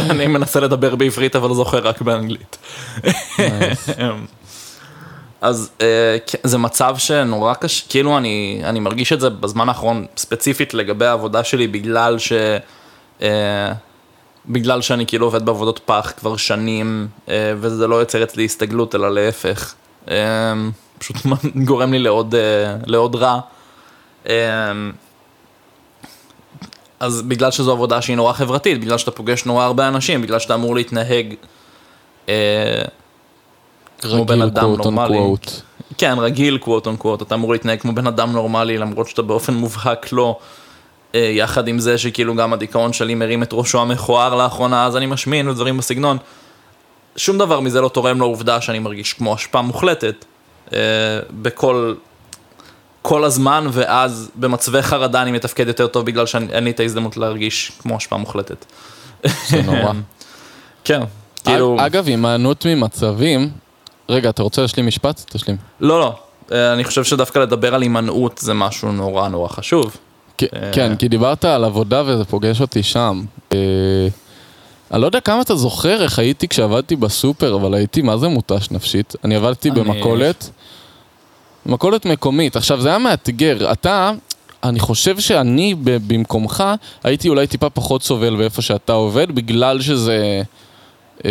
(laughs) אני מנסה לדבר בעברית אבל זוכר רק באנגלית. (laughs) אז אה, זה מצב שנורא קשה, כאילו אני, אני מרגיש את זה בזמן האחרון ספציפית לגבי העבודה שלי בגלל ש... אה, בגלל שאני כאילו עובד בעבודות פח כבר שנים, אה, וזה לא יוצר אצלי הסתגלות, אלא להפך. אה, פשוט (laughs) גורם לי לעוד, אה, לעוד רע. אה, אז בגלל שזו עבודה שהיא נורא חברתית, בגלל שאתה פוגש נורא הרבה אנשים, בגלל שאתה אמור להתנהג אה, כמו בן אדם נורמלי. כן, רגיל, קוואט און קוואט, אתה אמור להתנהג כמו בן אדם נורמלי, למרות שאתה באופן מובהק לא. אה, יחד עם זה שכאילו גם הדיכאון שלי מרים את ראשו המכוער לאחרונה, אז אני משמין ודברים בסגנון. שום דבר מזה לא תורם לעובדה שאני מרגיש כמו אשפה מוחלטת אה, בכל כל הזמן, ואז במצבי חרדה אני מתפקד יותר טוב בגלל שאין לי את ההזדמנות להרגיש כמו אשפה מוחלטת. זה נורא. (laughs) כן, כאילו, אגב, הימנעות ממצבים, רגע, אתה רוצה להשלים משפט? תשלים. לא, לא, אה, אני חושב שדווקא לדבר על הימנעות זה משהו נורא נורא חשוב. כי- כן, כי דיברת על עבודה וזה פוגש אותי שם. אה, אני לא יודע כמה אתה זוכר איך הייתי כשעבדתי בסופר, אבל הייתי מה זה מותש נפשית. אני עבדתי במכולת, מכולת מקומית. עכשיו, זה היה מאתגר. אתה, אני חושב שאני במקומך, הייתי אולי טיפה פחות סובל באיפה שאתה עובד, בגלל שזה... אה,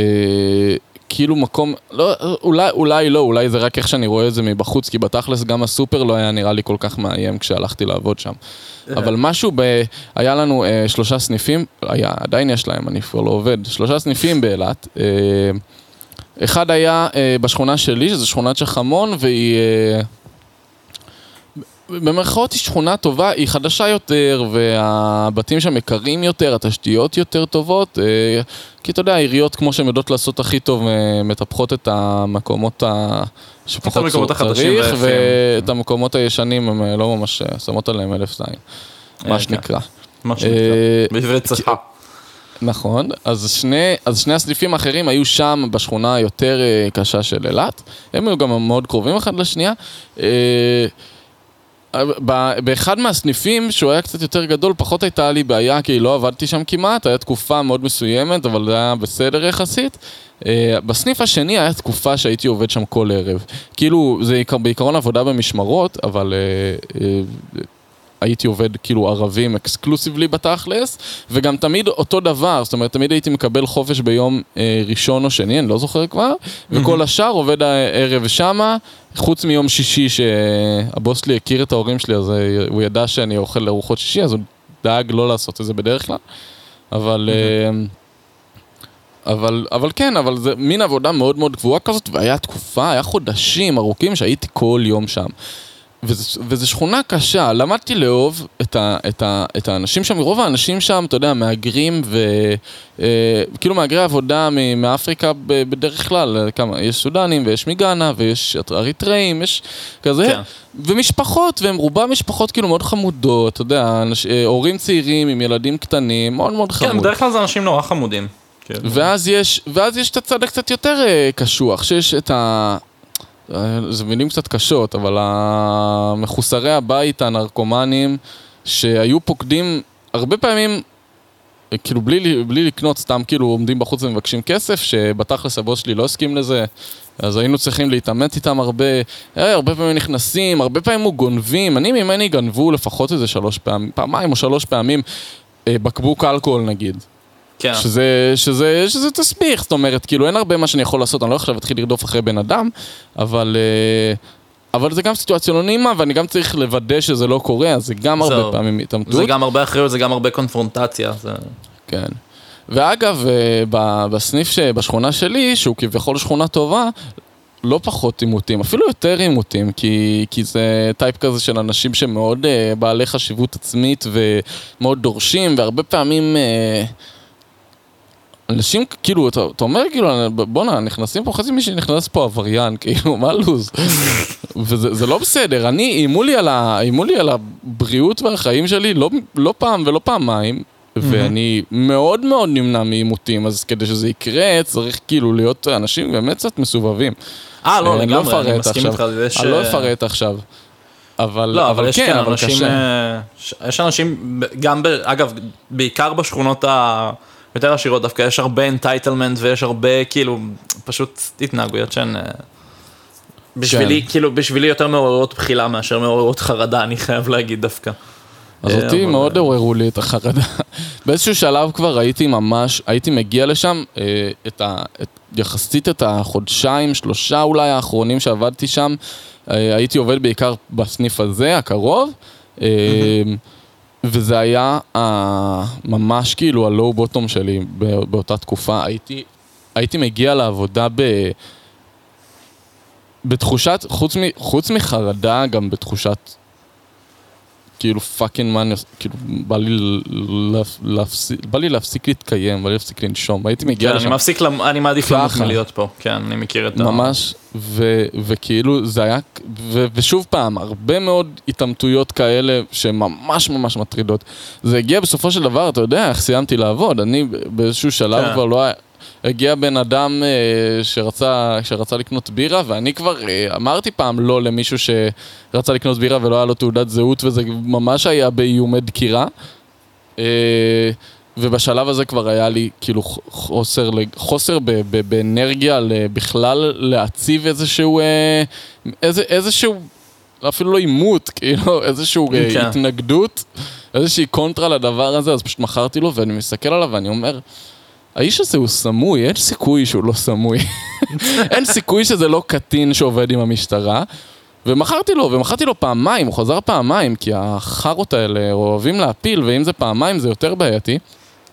כאילו מקום, לא, אולי, אולי לא, אולי זה רק איך שאני רואה את זה מבחוץ, כי בתכלס גם הסופר לא היה נראה לי כל כך מאיים כשהלכתי לעבוד שם. אבל משהו ב... היה לנו אה, שלושה סניפים, היה, עדיין יש להם, אני כבר לא עובד, שלושה סניפים באילת. אה, אחד היה אה, בשכונה שלי, שזו שכונת שחמון, והיא... אה, במרכאות היא שכונה טובה, היא חדשה יותר, והבתים שם יקרים יותר, התשתיות יותר טובות, אה, כי אתה יודע, העיריות כמו שהן יודעות לעשות הכי טוב, אה, מטפחות את המקומות ה... שפחות צריך. ואת המקומות הישנים הן אה, לא ממש אה, שמות עליהם אלף זין, אה, מה כן. שנקרא. מה אה, שנקרא. בעברית צחה. נכון, אז שני, אז שני הסניפים האחרים היו שם בשכונה היותר אה, קשה של אילת, הם היו גם מאוד קרובים אחד לשנייה. באחד מהסניפים, שהוא היה קצת יותר גדול, פחות הייתה לי בעיה, כי לא עבדתי שם כמעט, הייתה תקופה מאוד מסוימת, אבל זה היה בסדר יחסית. אה, בסניף השני היה תקופה שהייתי עובד שם כל ערב. כאילו, זה עיקר- בעיקרון עבודה במשמרות, אבל אה, אה, הייתי עובד כאילו ערבים אקסקלוסיבלי בתכלס, וגם תמיד אותו דבר, זאת אומרת, תמיד הייתי מקבל חופש ביום אה, ראשון או שני, אני לא זוכר כבר, וכל השאר עובד הערב שמה, חוץ מיום שישי שהבוס שלי הכיר את ההורים שלי, אז אה, הוא ידע שאני אוכל ארוחות שישי, אז הוא דאג לא לעשות את זה בדרך כלל, אבל... אה, אבל, אבל כן, אבל זה מין עבודה מאוד מאוד קבועה כזאת, והיה תקופה, היה חודשים ארוכים שהייתי כל יום שם. וזו, שכונה קשה, למדתי לאהוב את, ה, את, ה, את האנשים שם, רוב האנשים שם, אתה יודע, מהגרים ו... אה, כאילו מהגרי עבודה מאפריקה בדרך כלל, כמה, יש סודנים ויש מגאנה ויש אריתראים, יש כזה, כן. ומשפחות, והם רובם משפחות כאילו מאוד חמודות, אתה יודע, אנש, אה, הורים צעירים עם ילדים קטנים, מאוד מאוד חמוד. כן, בדרך כלל זה אנשים נורא חמודים. כן. ואז יש, ואז יש את הצד הקצת יותר אה, קשוח, שיש את ה... זה מילים קצת קשות, אבל המחוסרי הבית, הנרקומנים, שהיו פוקדים הרבה פעמים, כאילו בלי, בלי לקנות, סתם כאילו עומדים בחוץ ומבקשים כסף, שבתכלס הבוס שלי לא הסכים לזה, אז היינו צריכים להתעמת איתם הרבה, אה, הרבה פעמים נכנסים, הרבה פעמים הוא גונבים, אני ממני גנבו לפחות איזה שלוש פעמים, פעמיים או שלוש פעמים, אה, בקבוק אלכוהול נגיד. כן. שזה, שזה, שזה תסביך, זאת אומרת, כאילו אין הרבה מה שאני יכול לעשות, אני לא יכול להתחיל לרדוף אחרי בן אדם, אבל, אה, אבל זה גם סיטואציה לא נעימה, ואני גם צריך לוודא שזה לא קורה, אז זה גם הרבה זהו. פעמים התעמתות. זה גם הרבה אחריות, זה גם הרבה קונפרונטציה. זה... כן. ואגב, אה, בסניף שבשכונה שלי, שהוא כביכול שכונה טובה, לא פחות עימותים, אפילו יותר עימותים, כי, כי זה טייפ כזה של אנשים שמאוד אה, בעלי חשיבות עצמית ומאוד דורשים, והרבה פעמים... אה, אנשים, כאילו, אתה, אתה אומר, כאילו, בואנה, נכנסים פה, חצי מי שנכנס פה עבריין, (laughs) כאילו, מה הלו"ז? וזה זה לא בסדר, אני, איימו לי, על ה- לי על הבריאות והחיים שלי לא, לא פעם ולא פעמיים, ואני מאוד מאוד נמנע מעימותים, אז כדי שזה יקרה, צריך כאילו להיות אנשים באמת קצת מסובבים. אה, לא, אני לגמרי, אני מסכים. איתך. יש, אני לא אה, אפרט עכשיו. אבל, לא, אבל יש כן, כן אבל אנשים, קשה. אה, ש- יש אנשים, גם, ב- אגב, בעיקר בשכונות היותר עשירות דווקא, יש הרבה אנטייטלמנט ויש הרבה, כאילו, פשוט התנהגויות שהן... אה, בשבילי, כן. כאילו, בשבילי יותר מעוררות בחילה מאשר מעוררות חרדה, אני חייב להגיד דווקא. אז אה, אותי אבל- מאוד עוררו לי את החרדה. (laughs) באיזשהו שלב כבר הייתי ממש, הייתי מגיע לשם, אה, את ה, את, יחסית את החודשיים, שלושה אולי האחרונים שעבדתי שם, הייתי עובד בעיקר בסניף הזה, הקרוב, וזה היה אה, ממש כאילו ה low bottom שלי בא- באותה תקופה. הייתי, הייתי מגיע לעבודה ב... בתחושת, חוץ, מ, חוץ מחרדה, גם בתחושת כאילו fucking מה אני עושה, כאילו בא לי, להפ- להפסיק, בא לי להפסיק להתקיים, בא לי להפסיק לנשום, הייתי מגיע כן, לשם אני מפסיק, אני מעדיף למות ככה. מלהיות פה, כן, אני מכיר את ה... ממש, ו, וכאילו זה היה, ו, ושוב פעם, הרבה מאוד התעמתויות כאלה שממש ממש מטרידות. זה הגיע בסופו של דבר, אתה יודע איך סיימתי לעבוד, אני באיזשהו שלב כן. כבר לא היה... הגיע בן אדם אה, שרצה, שרצה לקנות בירה, ואני כבר אה, אמרתי פעם לא למישהו שרצה לקנות בירה ולא היה לו תעודת זהות, וזה ממש היה באיומי דקירה. אה, ובשלב הזה כבר היה לי כאילו חוסר, חוסר ב, ב, באנרגיה בכלל להציב איזשהו, אה, איזה, איזשהו, אפילו לא עימות, (laughs) כאילו איזשהו כן. התנגדות, איזושהי קונטרה לדבר הזה, אז פשוט מכרתי לו ואני מסתכל עליו ואני אומר, האיש הזה הוא סמוי, אין סיכוי שהוא לא סמוי. (laughs) אין סיכוי שזה לא קטין שעובד עם המשטרה. ומכרתי לו, ומכרתי לו פעמיים, הוא חזר פעמיים, כי החארות האלה אוהבים להפיל, ואם זה פעמיים זה יותר בעייתי.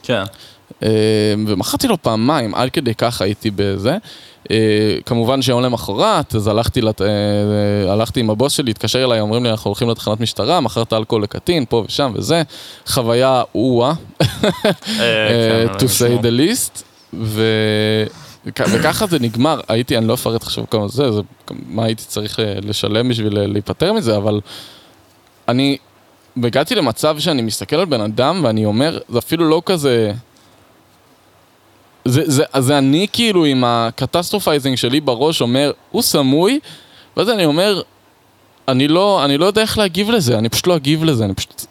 כן. אה, ומכרתי לו פעמיים, עד כדי כך הייתי בזה. אה, כמובן שיום למחרת, אז הלכתי, לת... אה, הלכתי עם הבוס שלי, התקשר אליי, אומרים לי, אנחנו הולכים לתחנת משטרה, מכרת אלכוהול לקטין, פה ושם וזה. חוויה או-אה, כן, to say the least. ו... וככה זה נגמר, הייתי, אני לא אפרט עכשיו כמה זה, זה, מה הייתי צריך לשלם בשביל להיפטר מזה, אבל אני הגעתי למצב שאני מסתכל על בן אדם ואני אומר, זה אפילו לא כזה... זה, זה, זה אני כאילו עם ה catastrophizing שלי בראש אומר, הוא סמוי, ואז אני אומר, אני לא, אני לא יודע איך להגיב לזה, אני פשוט לא אגיב לזה, אני פשוט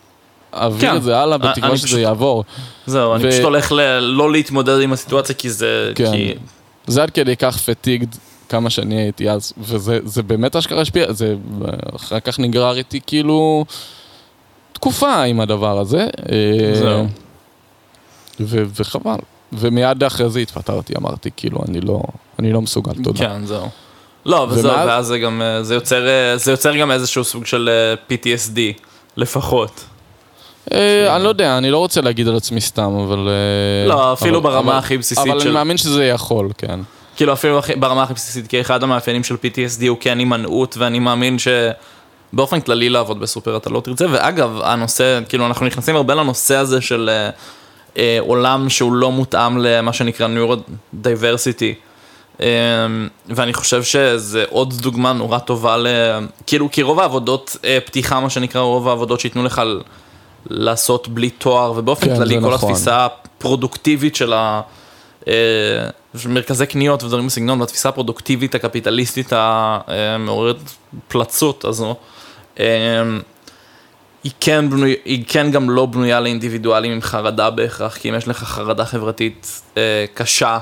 אעביר כן. את זה הלאה בתקווה שזה פשוט... יעבור. זהו, ו... אני פשוט הולך ל... לא להתמודד עם הסיטואציה כי זה... כן. כי... זה עד כדי כך fatigued כמה שאני הייתי אז, וזה באמת אשכרה השפיע, זה אחר כך נגרר איתי כאילו תקופה עם הדבר הזה. אה, זהו. ו- וחבל. ומיד אחרי זה התפטרתי, אמרתי, כאילו, אני לא, אני לא מסוגל, תודה. כן, זהו. לא, וזהו, ומה... ואז זה גם, אה, זה יוצר, אה, זה יוצר גם איזשהו סוג של PTSD, לפחות. אני לא יודע, אני לא רוצה להגיד על עצמי סתם, אבל... לא, אפילו ברמה הכי בסיסית של... אבל אני מאמין שזה יכול, כן. כאילו אפילו ברמה הכי בסיסית, כי אחד המאפיינים של PTSD הוא כן הימנעות, ואני מאמין שבאופן כללי לעבוד בסופר אתה לא תרצה, ואגב, הנושא, כאילו אנחנו נכנסים הרבה לנושא הזה של אה, עולם שהוא לא מותאם למה שנקרא Neurodiversity, אה, ואני חושב שזה עוד דוגמה נורא טובה ל... כאילו, כי רוב העבודות אה, פתיחה, מה שנקרא, רוב העבודות שייתנו לך לעשות בלי תואר, ובאופן כן, כללי כל נכון. התפיסה הפרודוקטיבית של ה... אה, מרכזי קניות ודברים בסגנון, והתפיסה הפרודוקטיבית הקפיטליסטית המעוררת פלצות הזו, אה, היא כן, בנוי, היא כן גם לא בנויה לאינדיבידואלים עם חרדה בהכרח, כי אם יש לך חרדה חברתית אה, קשה,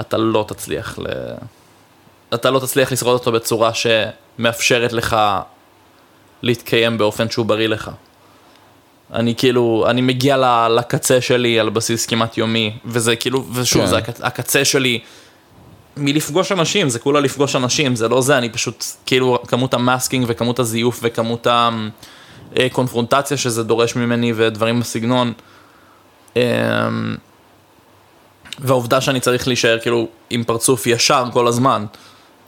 אתה לא תצליח ל... אתה לא תצליח לשרוד אותו בצורה שמאפשרת לך להתקיים באופן שהוא בריא לך. אני כאילו, אני מגיע לקצה שלי על בסיס כמעט יומי, וזה כאילו, ושוב, כן. זה הקצה שלי מלפגוש אנשים, זה כולה לפגוש אנשים, זה לא זה, אני פשוט, כאילו, כמות המאסקינג וכמות הזיוף וכמות הקונפרונטציה שזה דורש ממני ודברים בסגנון. אמ, והעובדה שאני צריך להישאר כאילו עם פרצוף ישר כל הזמן.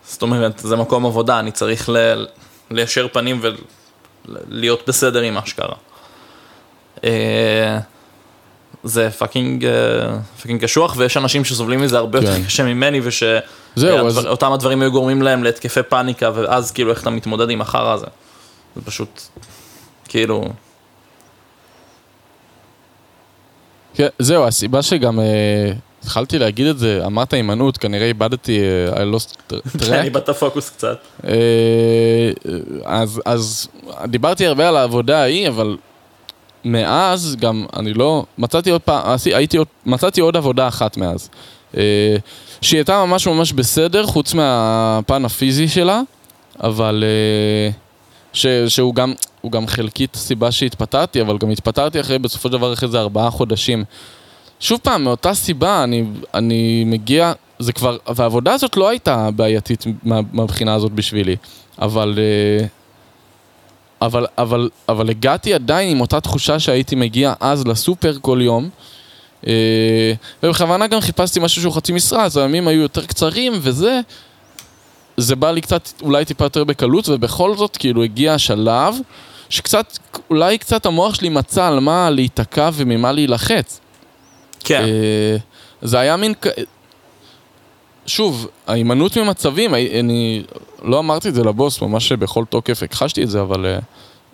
זאת אומרת, זה מקום עבודה, אני צריך ל... ליישר פנים ולהיות בסדר עם מה שקרה. אה, זה fucking, אה, fucking קשוח, ויש אנשים שסובלים מזה הרבה יותר כן. קשה ממני, ושאותם הדברים היו גורמים להם להתקפי פאניקה, ואז כאילו איך אתה מתמודד עם החרא הזה. זה פשוט, כאילו... כן, זהו, הסיבה שגם... אה, התחלתי להגיד את זה, אמרת הימנעות, כנראה איבדתי, I lost (laughs) track. כן, איבדת פוקוס קצת. אז, אז דיברתי הרבה על העבודה ההיא, אבל מאז גם, אני לא, מצאתי עוד פעם, הייתי עוד, מצאתי עוד עבודה אחת מאז. אה, שהיא הייתה ממש ממש בסדר, חוץ מהפן הפיזי שלה, אבל אה, ש, שהוא גם, הוא גם חלקית סיבה שהתפטרתי, אבל גם התפטרתי אחרי, בסופו של דבר אחרי זה ארבעה חודשים. שוב פעם, מאותה סיבה, אני, אני מגיע, זה כבר, והעבודה הזאת לא הייתה בעייתית מה, מהבחינה הזאת בשבילי, אבל... Uh, אבל, אבל, אבל הגעתי עדיין עם אותה תחושה שהייתי מגיע אז לסופר כל יום. אה, ובכוונה גם חיפשתי משהו שהוא חצי משרה, אז הימים היו יותר קצרים וזה. זה בא לי קצת, אולי טיפה יותר בקלות, ובכל זאת כאילו הגיע השלב שקצת, אולי קצת המוח שלי מצא על מה להיתקע וממה להילחץ. כן. אה, זה היה מין, שוב, ההימנעות ממצבים, אני לא אמרתי את זה לבוס, ממש בכל תוקף הכחשתי את זה, אבל, אה,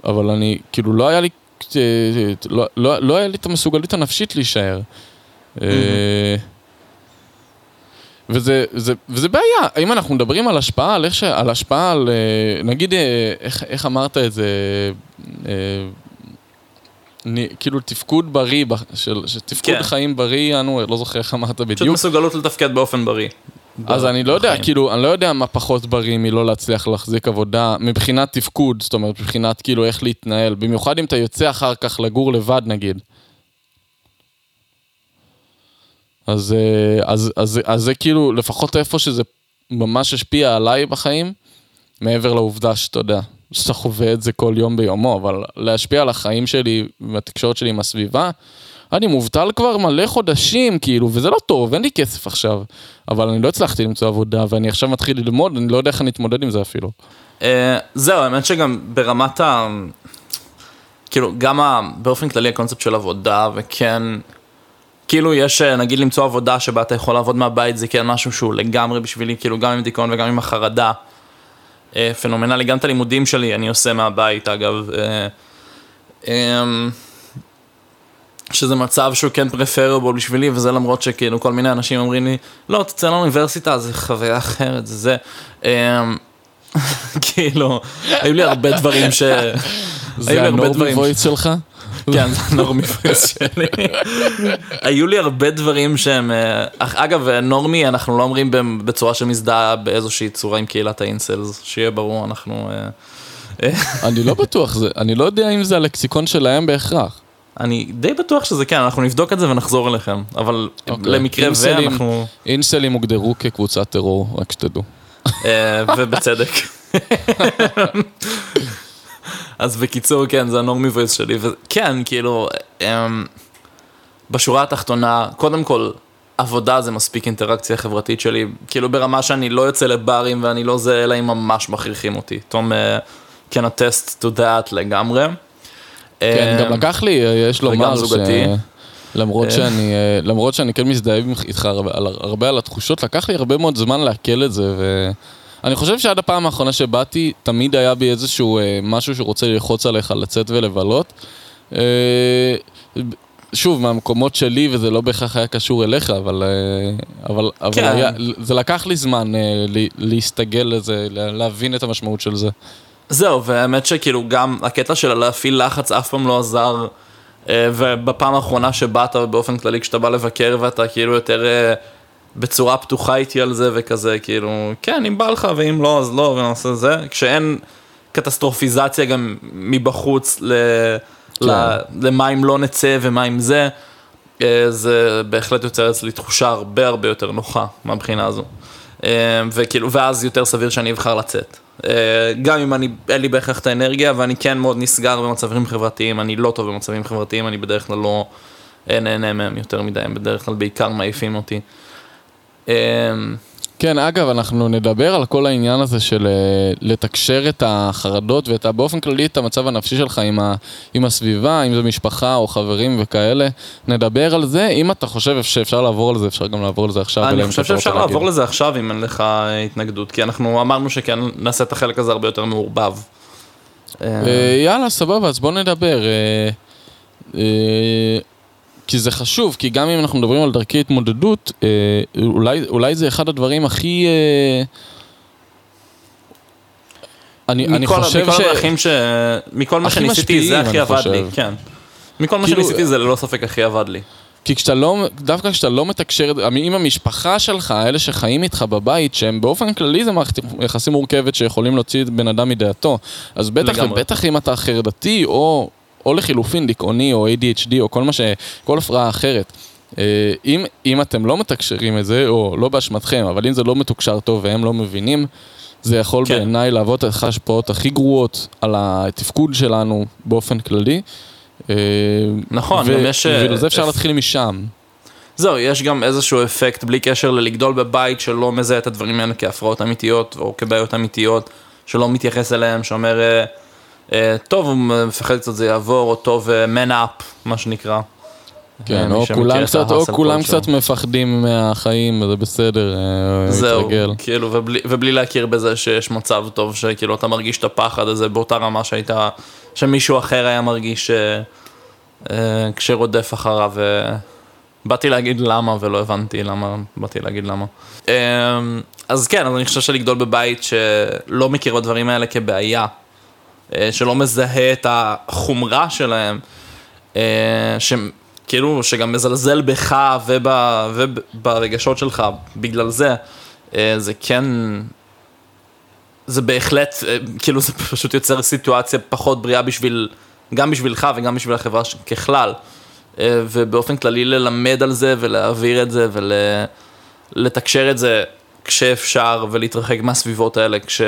אבל אני, כאילו, לא היה לי, אה, לא, לא, לא היה לי את המסוגלות הנפשית להישאר. Mm-hmm. וזה, זה, וזה בעיה, אם אנחנו מדברים על השפעה, על, ש, על השפעה על, נגיד, איך, איך אמרת את זה, אני, כאילו תפקוד בריא, של, של תפקוד כן. חיים בריא, אנו, לא זוכר איך אמרת בדיוק. פשוט מסוגלות לתפקד באופן בריא. אז אני לא יודע, כאילו, אני לא יודע מה פחות בריא מלא להצליח להחזיק עבודה מבחינת תפקוד, זאת אומרת, מבחינת כאילו איך להתנהל, במיוחד אם אתה יוצא אחר כך לגור לבד נגיד. אז, אה, אז, אז, אז זה כאילו, לפחות איפה שזה ממש השפיע עליי בחיים, מעבר לעובדה שאתה יודע, שאתה חווה את זה כל יום ביומו, אבל להשפיע על החיים שלי והתקשורת שלי עם הסביבה, אני מובטל כבר מלא חודשים, כאילו, וזה לא טוב, אין לי כסף עכשיו. אבל אני לא הצלחתי למצוא עבודה, ואני עכשיו מתחיל ללמוד, אני לא יודע איך אני אתמודד עם זה אפילו. אה, זהו, האמת שגם ברמת ה... כאילו, גם. באופן כללי הקונספט של עבודה, וכן... כאילו יש, אה, נגיד למצוא עבודה שבה אתה יכול לעבוד מהבית, זה כן משהו שהוא לגמרי בשבילי, כאילו גם עם דיכאון וגם עם החרדה. אה, פנומנלי, גם את הלימודים שלי אני עושה מהבית, אגב. אמ, שזה מצב שהוא כן פרפרבול בשבילי, וזה למרות שכאילו כל מיני אנשים אומרים לי, לא, תצא לאוניברסיטה, זה חוויה אחרת, זה זה. אמ, (laughs) כאילו, היו לי הרבה דברים ש... זה ה normie voice שלך? (laughs) כן, זה ה normie voice שלי. היו לי הרבה דברים שהם... אה, אגב, normie, אנחנו לא אומרים בצורה שמזדהה באיזושהי צורה עם קהילת ה incels, שיהיה ברור, אנחנו... אה, אה. (laughs) אני לא בטוח, אני לא יודע אם זה הלקסיקון שלהם בהכרח. אני די בטוח שזה כן, אנחנו נבדוק את זה ונחזור אליכם, אבל okay. okay. למקרה ואנחנו... אינסלים הוגדרו כקבוצת טרור, רק שתדעו. ובצדק. (laughs) אז בקיצור, כן, זה הנורמי וויס שלי, וכן, כאילו, אמ, בשורה התחתונה, קודם כל, עבודה זה מספיק אינטראקציה חברתית שלי, כאילו ברמה שאני לא יוצא לברים ואני לא זה, אלא אם ממש מכריחים אותי. תום can attest to that לגמרי. כן, גם אמ, לקח לי, יש לומר ש... למרות אה. שאני, אה, למרות שאני כן מזדהה איתך הרבה על התחושות, לקח לי הרבה מאוד זמן לעכל את זה, ו... אני חושב שעד הפעם האחרונה שבאתי, תמיד היה בי איזשהו אה, משהו שרוצה ללחוץ עליך לצאת ולבלות. אה, שוב, מהמקומות שלי, וזה לא בהכרח היה קשור אליך, אבל, אה, אבל, אבל כן. היה, זה לקח לי זמן אה, להסתגל לזה, להבין את המשמעות של זה. זהו, והאמת שכאילו גם הקטע של להפעיל לחץ אף פעם לא עזר, אה, ובפעם האחרונה שבאת באופן כללי, כשאתה בא לבקר ואתה כאילו יותר... בצורה פתוחה איתי על זה וכזה, כאילו, כן, אם בא לך ואם לא, אז לא, ונעשה זה. כשאין קטסטרופיזציה גם מבחוץ ל... כן. ל... למה אם לא נצא ומה אם זה, אה, זה בהחלט יוצר אצלי תחושה הרבה הרבה יותר נוחה מהבחינה הזו. אה, וכאילו, ואז יותר סביר שאני אבחר לצאת. אה, גם אם אני, אין לי בהכרח את האנרגיה, ואני כן מאוד נסגר במצבים חברתיים, אני לא טוב במצבים חברתיים, אני בדרך כלל לא נהנה מהם יותר מדי, הם בדרך כלל בעיקר מעיפים אותי. אמ, כן, אגב, אנחנו נדבר על כל העניין הזה של אה, לתקשר את החרדות ואת באופן כללי את המצב הנפשי שלך עם, ה, עם הסביבה, אם זה משפחה או חברים וכאלה. נדבר על זה, אם אתה חושב שאפשר לעבור על זה, אפשר גם לעבור על זה עכשיו. אני חושב שאפשר לעבור לזה עכשיו אם אין לך אה, התנגדות, כי אנחנו אמרנו שכן נעשה את החלק הזה הרבה יותר מעורבב. אה, יאללה, סבבה, אז בוא נדבר. כי זה חשוב, כי גם אם אנחנו מדברים על דרכי התמודדות, אה, אולי, אולי זה אחד הדברים הכי... אה, אני, מכל, אני חושב מכל ש... הדרכים ש... מכל מה שניסיתי זה הכי עבד לי, כן. מכל מה כאילו... שניסיתי זה ללא ספק הכי עבד לי. כי כשאתה לא, דווקא כשאתה לא מתקשר עם המשפחה שלך, אלה שחיים איתך בבית, שהם באופן כללי זה מערכת יחסים מורכבת שיכולים להוציא את בן אדם מדעתו. אז בטח ובטח אם אתה חרדתי או או לחילופין דיכאוני או ADHD או כל מה ש... כל הפרעה אחרת. אה, אם, אם אתם לא מתקשרים את זה, או לא באשמתכם, אבל אם זה לא מתוקשר טוב והם לא מבינים, זה יכול כן. בעיניי להוות את ההשפעות הכי גרועות על התפקוד שלנו באופן כללי. אה, נכון, ו- גם יש... ובגלל זה אפשר אפ... להתחיל משם. זהו, יש גם איזשהו אפקט בלי קשר ללגדול בבית שלא מזהה את הדברים האלה כהפרעות אמיתיות או כבעיות אמיתיות, שלא מתייחס אליהם, שאומר... Uh, אה, טוב, הוא מפחד קצת זה יעבור, או טוב, man up, מה שנקרא. כן, או כולם קצת, או כולם קצת מפחדים מהחיים, זה בסדר, אה, זהו, כאילו, ובלי, ובלי להכיר בזה שיש מצב טוב, שכאילו אתה מרגיש את הפחד הזה באותה רמה שהייתה, שמישהו אחר היה מרגיש אה, כשרודף אחריו, באתי להגיד למה ולא הבנתי למה, באתי להגיד למה. אז כן, אז אני חושב שלגדול בבית שלא מכיר בדברים האלה כבעיה, אה, שלא מזהה את החומרה שלהם, אה, שכאילו, שגם מזלזל בך וב, וברגשות שלך בגלל זה, אה, זה כן, זה בהחלט, כאילו זה פשוט יוצר סיטואציה פחות בריאה בשביל, גם בשבילך וגם בשביל החברה ככלל. אה, ובאופן כללי ללמד על זה ולהעביר את זה ולתקשר את זה כשאפשר ולהתרחק מהסביבות האלה כש,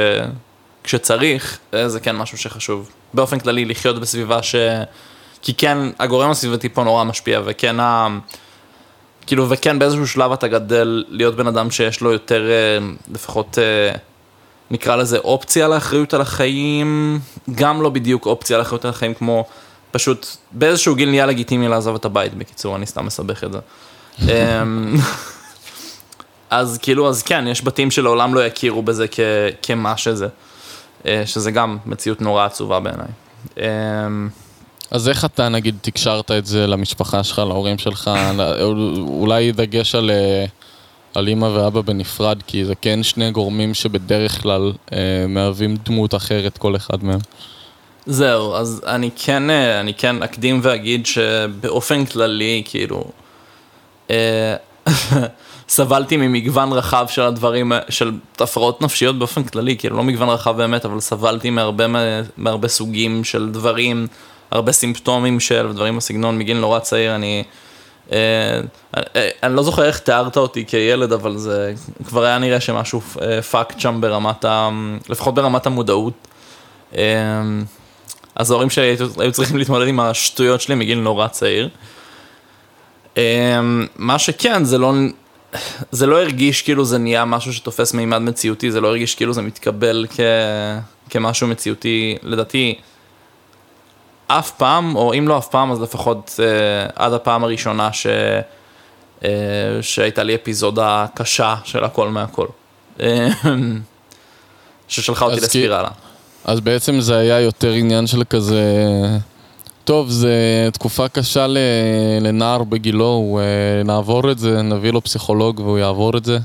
כשצריך, אה, זה כן משהו שחשוב. באופן כללי לחיות בסביבה ש... כי כן, הגורם הסביבתי פה נורא משפיע, וכן ה... כאילו, וכן באיזשהו שלב אתה גדל להיות בן אדם שיש לו יותר, אה, לפחות נקרא לזה אופציה לאחריות על החיים, גם לא בדיוק אופציה לאחריות על החיים כמו פשוט באיזשהו גיל נהיה לגיטימי לעזוב את הבית, בקיצור, אני סתם מסבך את זה. אמ, (laughs) אז כאילו, אז כן, יש בתים שלעולם לא יכירו בזה כ- כמה שזה, אה, שזה גם מציאות נורא עצובה בעיניי. אמ, אז איך אתה, נגיד, תקשרת את זה למשפחה שלך, להורים שלך, אולי דגש על, אה, על אימא ואבא בנפרד, כי זה כן שני גורמים שבדרך כלל אה, מהווים דמות אחרת, כל אחד מהם. זהו, אז אני כן, אה, אני כן אקדים ואגיד שבאופן כללי, כאילו, אה, (laughs) סבלתי ממגוון רחב של הדברים, של הפרעות נפשיות באופן כללי, כאילו לא מגוון רחב באמת, אבל סבלתי מהרבה, מהרבה סוגים של דברים, הרבה סימפטומים של דברים בסגנון, מגיל נורא צעיר, אני... אה, אני לא זוכר איך תיארת אותי כילד, אבל זה כבר היה נראה שמשהו פאקט שם ברמת ה... לפחות ברמת המודעות. אז ההורים שלי היו צריכים להתמודד עם השטויות שלי מגיל נורא צעיר. אמ, מה שכן, זה לא, זה לא הרגיש כאילו זה נהיה משהו שתופס מימד מציאותי, זה לא הרגיש כאילו זה מתקבל כ, כמשהו מציאותי, לדעתי, אף פעם, או אם לא אף פעם, אז לפחות אה, עד הפעם הראשונה ש, אה, שהייתה לי אפיזודה קשה של הכל מהכל. אה, ששלחה אותי לספירלה. אז בעצם זה היה יותר עניין של כזה... טוב, זו תקופה קשה לנער בגילו, אה, נעבור את זה, נביא לו פסיכולוג והוא יעבור את זה,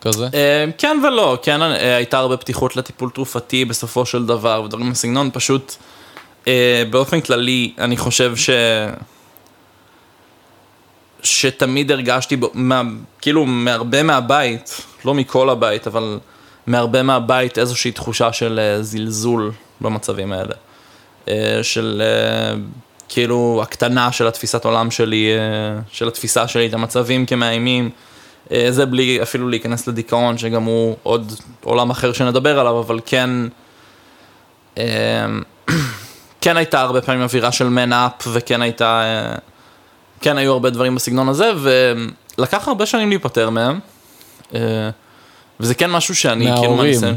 כזה? אה, כן ולא, כן אה, הייתה הרבה פתיחות לטיפול תרופתי בסופו של דבר, ודברים בסגנון, פשוט באופן כללי, אני חושב ש... שתמיד הרגשתי, מה, כאילו, מהרבה מהבית, לא מכל הבית, אבל מהרבה מהבית איזושהי תחושה של זלזול במצבים האלה. אה, של אה, כאילו הקטנה של התפיסת עולם שלי, של התפיסה שלי את המצבים כמאיימים. זה בלי אפילו להיכנס לדיכאון, שגם הוא עוד עולם אחר שנדבר עליו, אבל כן, (clears throat) כן הייתה הרבה פעמים אווירה של מן-אפ, וכן הייתה, כן היו הרבה דברים בסגנון הזה, ולקח הרבה שנים להיפטר מהם. וזה כן משהו שאני כאילו מהניסיון...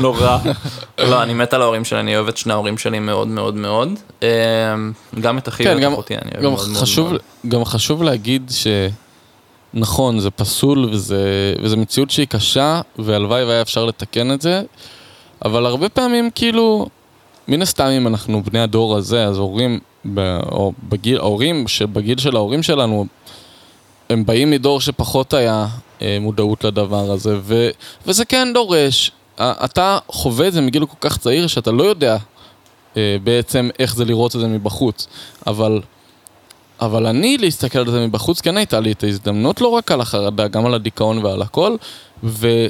נורא. לא, אני מת על ההורים שלי, אני אוהב את שני ההורים שלי מאוד מאוד מאוד. אמ, גם את אחי ואת אחותי אני אוהב מאוד מאוד. גם חשוב להגיד שנכון, זה פסול וזה מציאות שהיא קשה, והלוואי והיה אפשר לתקן את זה, אבל הרבה פעמים כאילו, מן הסתם אם אנחנו בני הדור הזה, אז הורים, או בגיל, ההורים שבגיל של ההורים שלנו, הם באים מדור שפחות היה אה, מודעות לדבר הזה, ו, וזה כן דורש. אתה חווה את זה מגיל כל כך צעיר שאתה לא יודע אה, בעצם איך זה לראות את זה מבחוץ, אבל, אבל אני להסתכל על זה מבחוץ, כן הייתה לי את ההזדמנות לא רק על החרדה, גם על הדיכאון ועל הכל, ו...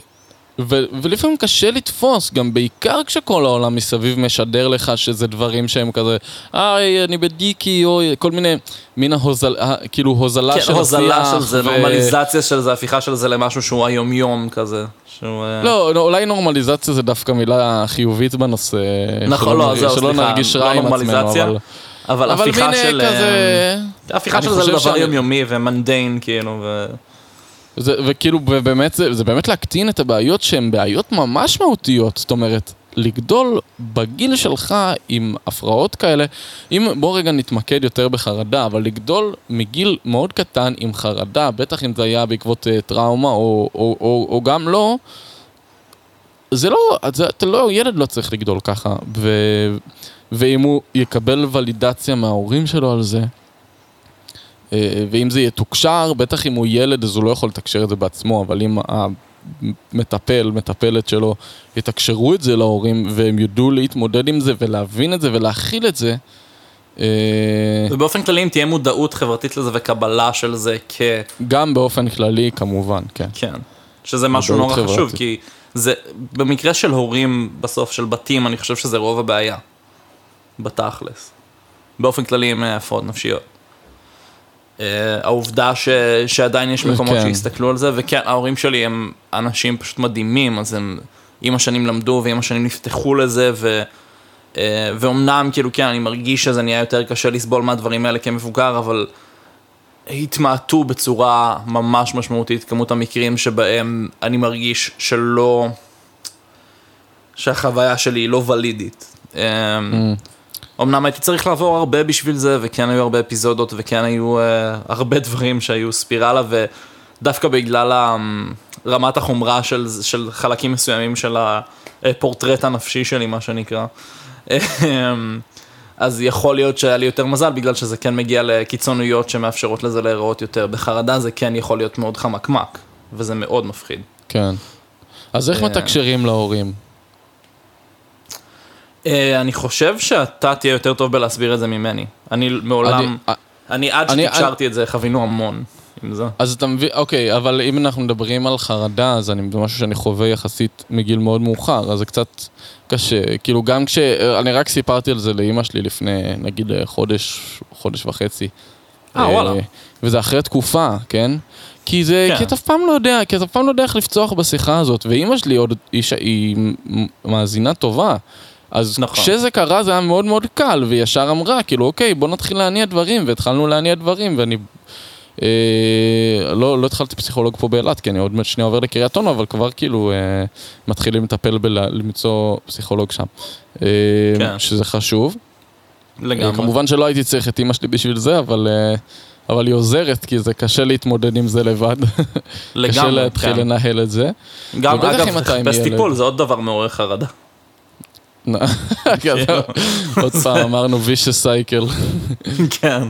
ו- ולפעמים קשה לתפוס, גם בעיקר כשכל העולם מסביב משדר לך שזה דברים שהם כזה, היי, אני בדיקי, או כל מיני, מין ההוזל, כאילו הוזלה כן, של הוזלה של זה, ו... נורמליזציה של זה, הפיכה של זה למשהו שהוא היומיום כזה. שהוא... אה, לא, לא, אולי נורמליזציה זה דווקא מילה חיובית בנושא. נכון, לא, זהו, סליחה, שלא נרגיש רע לא עם עצמנו, אבל... אבל, אבל הפיכה של... כזה... הפיכה של זה לדבר יומיומי ומנדיין, כאילו, ו... זה, וכאילו, באמת, זה, זה באמת להקטין את הבעיות שהן בעיות ממש מהותיות. זאת אומרת, לגדול בגיל שלך עם הפרעות כאלה, אם בוא רגע נתמקד יותר בחרדה, אבל לגדול מגיל מאוד קטן עם חרדה, בטח אם זה היה בעקבות uh, טראומה או, או, או, או גם לא, זה לא, זה, אתה לא, ילד לא צריך לגדול ככה, ו, ואם הוא יקבל ולידציה מההורים שלו על זה, ואם זה יתוקשר, בטח אם הוא ילד אז הוא לא יכול לתקשר את זה בעצמו, אבל אם המטפל, מטפלת שלו, יתקשרו את זה להורים והם ידעו להתמודד עם זה ולהבין את זה ולהכיל את זה. אה, ובאופן כללי אם תהיה מודעות חברתית לזה וקבלה של זה כ... גם באופן כללי כמובן, כן. כן, שזה משהו נורא חברתית. חשוב, כי זה, במקרה של הורים בסוף, של בתים, אני חושב שזה רוב הבעיה, בתכלס. באופן כללי עם אה, הפרעות נפשיות. אה, העובדה ש, שעדיין יש מקומות כן. שיסתכלו על זה, וכן, ההורים שלי הם אנשים פשוט מדהימים, אז הם עם השנים למדו ועם השנים נפתחו לזה, ו, אה, ואומנם, כאילו, כן, אני מרגיש שזה נהיה יותר קשה לסבול מהדברים האלה כמבוגר, אבל התמעטו בצורה ממש משמעותית כמות המקרים שבהם אני מרגיש שלא, שהחוויה שלי היא לא ולידית. אמ, אמנם הייתי צריך לעבור הרבה בשביל זה, וכן היו הרבה אפיזודות, וכן היו uh, הרבה דברים שהיו ספירלה, ודווקא בגלל רמת החומרה של, של חלקים מסוימים של הפורטרט הנפשי שלי, מה שנקרא. אמ, אז יכול להיות שהיה לי יותר מזל, בגלל שזה כן מגיע לקיצוניות שמאפשרות לזה להיראות יותר. בחרדה זה כן יכול להיות מאוד חמקמק, וזה מאוד מפחיד. כן. אז איך אה. מתקשרים להורים? אה, אני חושב שאתה תהיה יותר טוב בלהסביר את זה ממני. אני מעולם, אני- אני עד שתקשרתי את זה, חווינו המון עם זה. אז אתה מבין, אוקיי, אבל אם אנחנו מדברים על חרדה, אז אני במשהו שאני חווה יחסית מגיל מאוד מאוחר, אז זה קצת קשה. כאילו, גם כש... אני רק סיפרתי על זה לאימא שלי לפני, נגיד, חודש, חודש וחצי. אה, וואלה. וזה אחרי תקופה, כן? כי זה, כן. כי אתה אף פעם לא יודע, כי אתה אף פעם לא יודע איך לפצוח בשיחה הזאת, ואימא שלי עוד היא מ- מאזינה טובה. אז נכון. כשזה קרה זה היה מאוד מאוד קל, והיא ישר אמרה, כאילו, אוקיי, בוא נתחיל להניע דברים, והתחלנו להניע דברים, ואני... אה, לא, לא התחלתי פסיכולוג פה באילת, כי אני עוד מעט שנייה עובר לקריית אונו, אבל כבר כאילו אה, מתחילים לטפל בלמצוא פסיכולוג שם. אה, כן. שזה חשוב. לגמרי. כמובן שלא הייתי צריך את אימא שלי בשביל זה, אבל, אה, אבל היא עוזרת, כי זה קשה להתמודד עם זה לבד. (laughs) קשה לגמרי, להתחיל כן. לנהל את זה. גם, אגב, לחפש. טיפול זה עוד דבר מעורר חרדה. (laughs) כי אתה- עוד פעם אמרנו vicious cycle. (laughs) כן.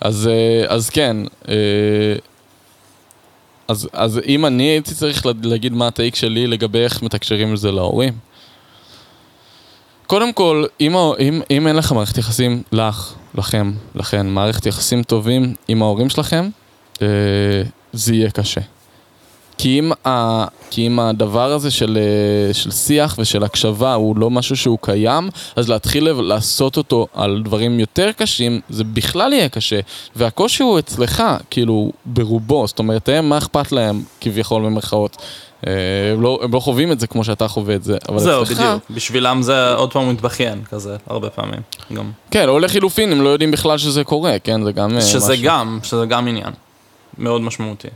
אז, אה, אז כן, אה, אז, אז אם אני הייתי צריך לה- להגיד מה הטייק שלי לגבי איך מתקשרים את זה להורים. קודם כל, אם, אם, אם אין לך מערכת יחסים, לך, לכם, לכן, מערכת יחסים טובים עם ההורים שלכם, אה, זה יהיה קשה. כי אם, ה, כי אם הדבר הזה של, אה, של שיח ושל הקשבה הוא לא משהו שהוא קיים, אז להתחיל לעשות אותו על דברים יותר קשים, זה בכלל יהיה קשה. והקושי הוא אצלך, כאילו, ברובו. זאת אומרת, הם, מה אכפת להם, כביכול במרכאות? אה, הם לא, הם לא חווים את זה כמו שאתה חווה את זה, אבל זהו, אצלך... בדיוק. בשבילם זה עוד פעם מתבכיין כזה, הרבה פעמים. גם. כן, או לחילופין, הם לא יודעים בכלל שזה קורה, כן? זה גם... אה, שזה משהו. גם, שזה גם עניין. מאוד משמעותי.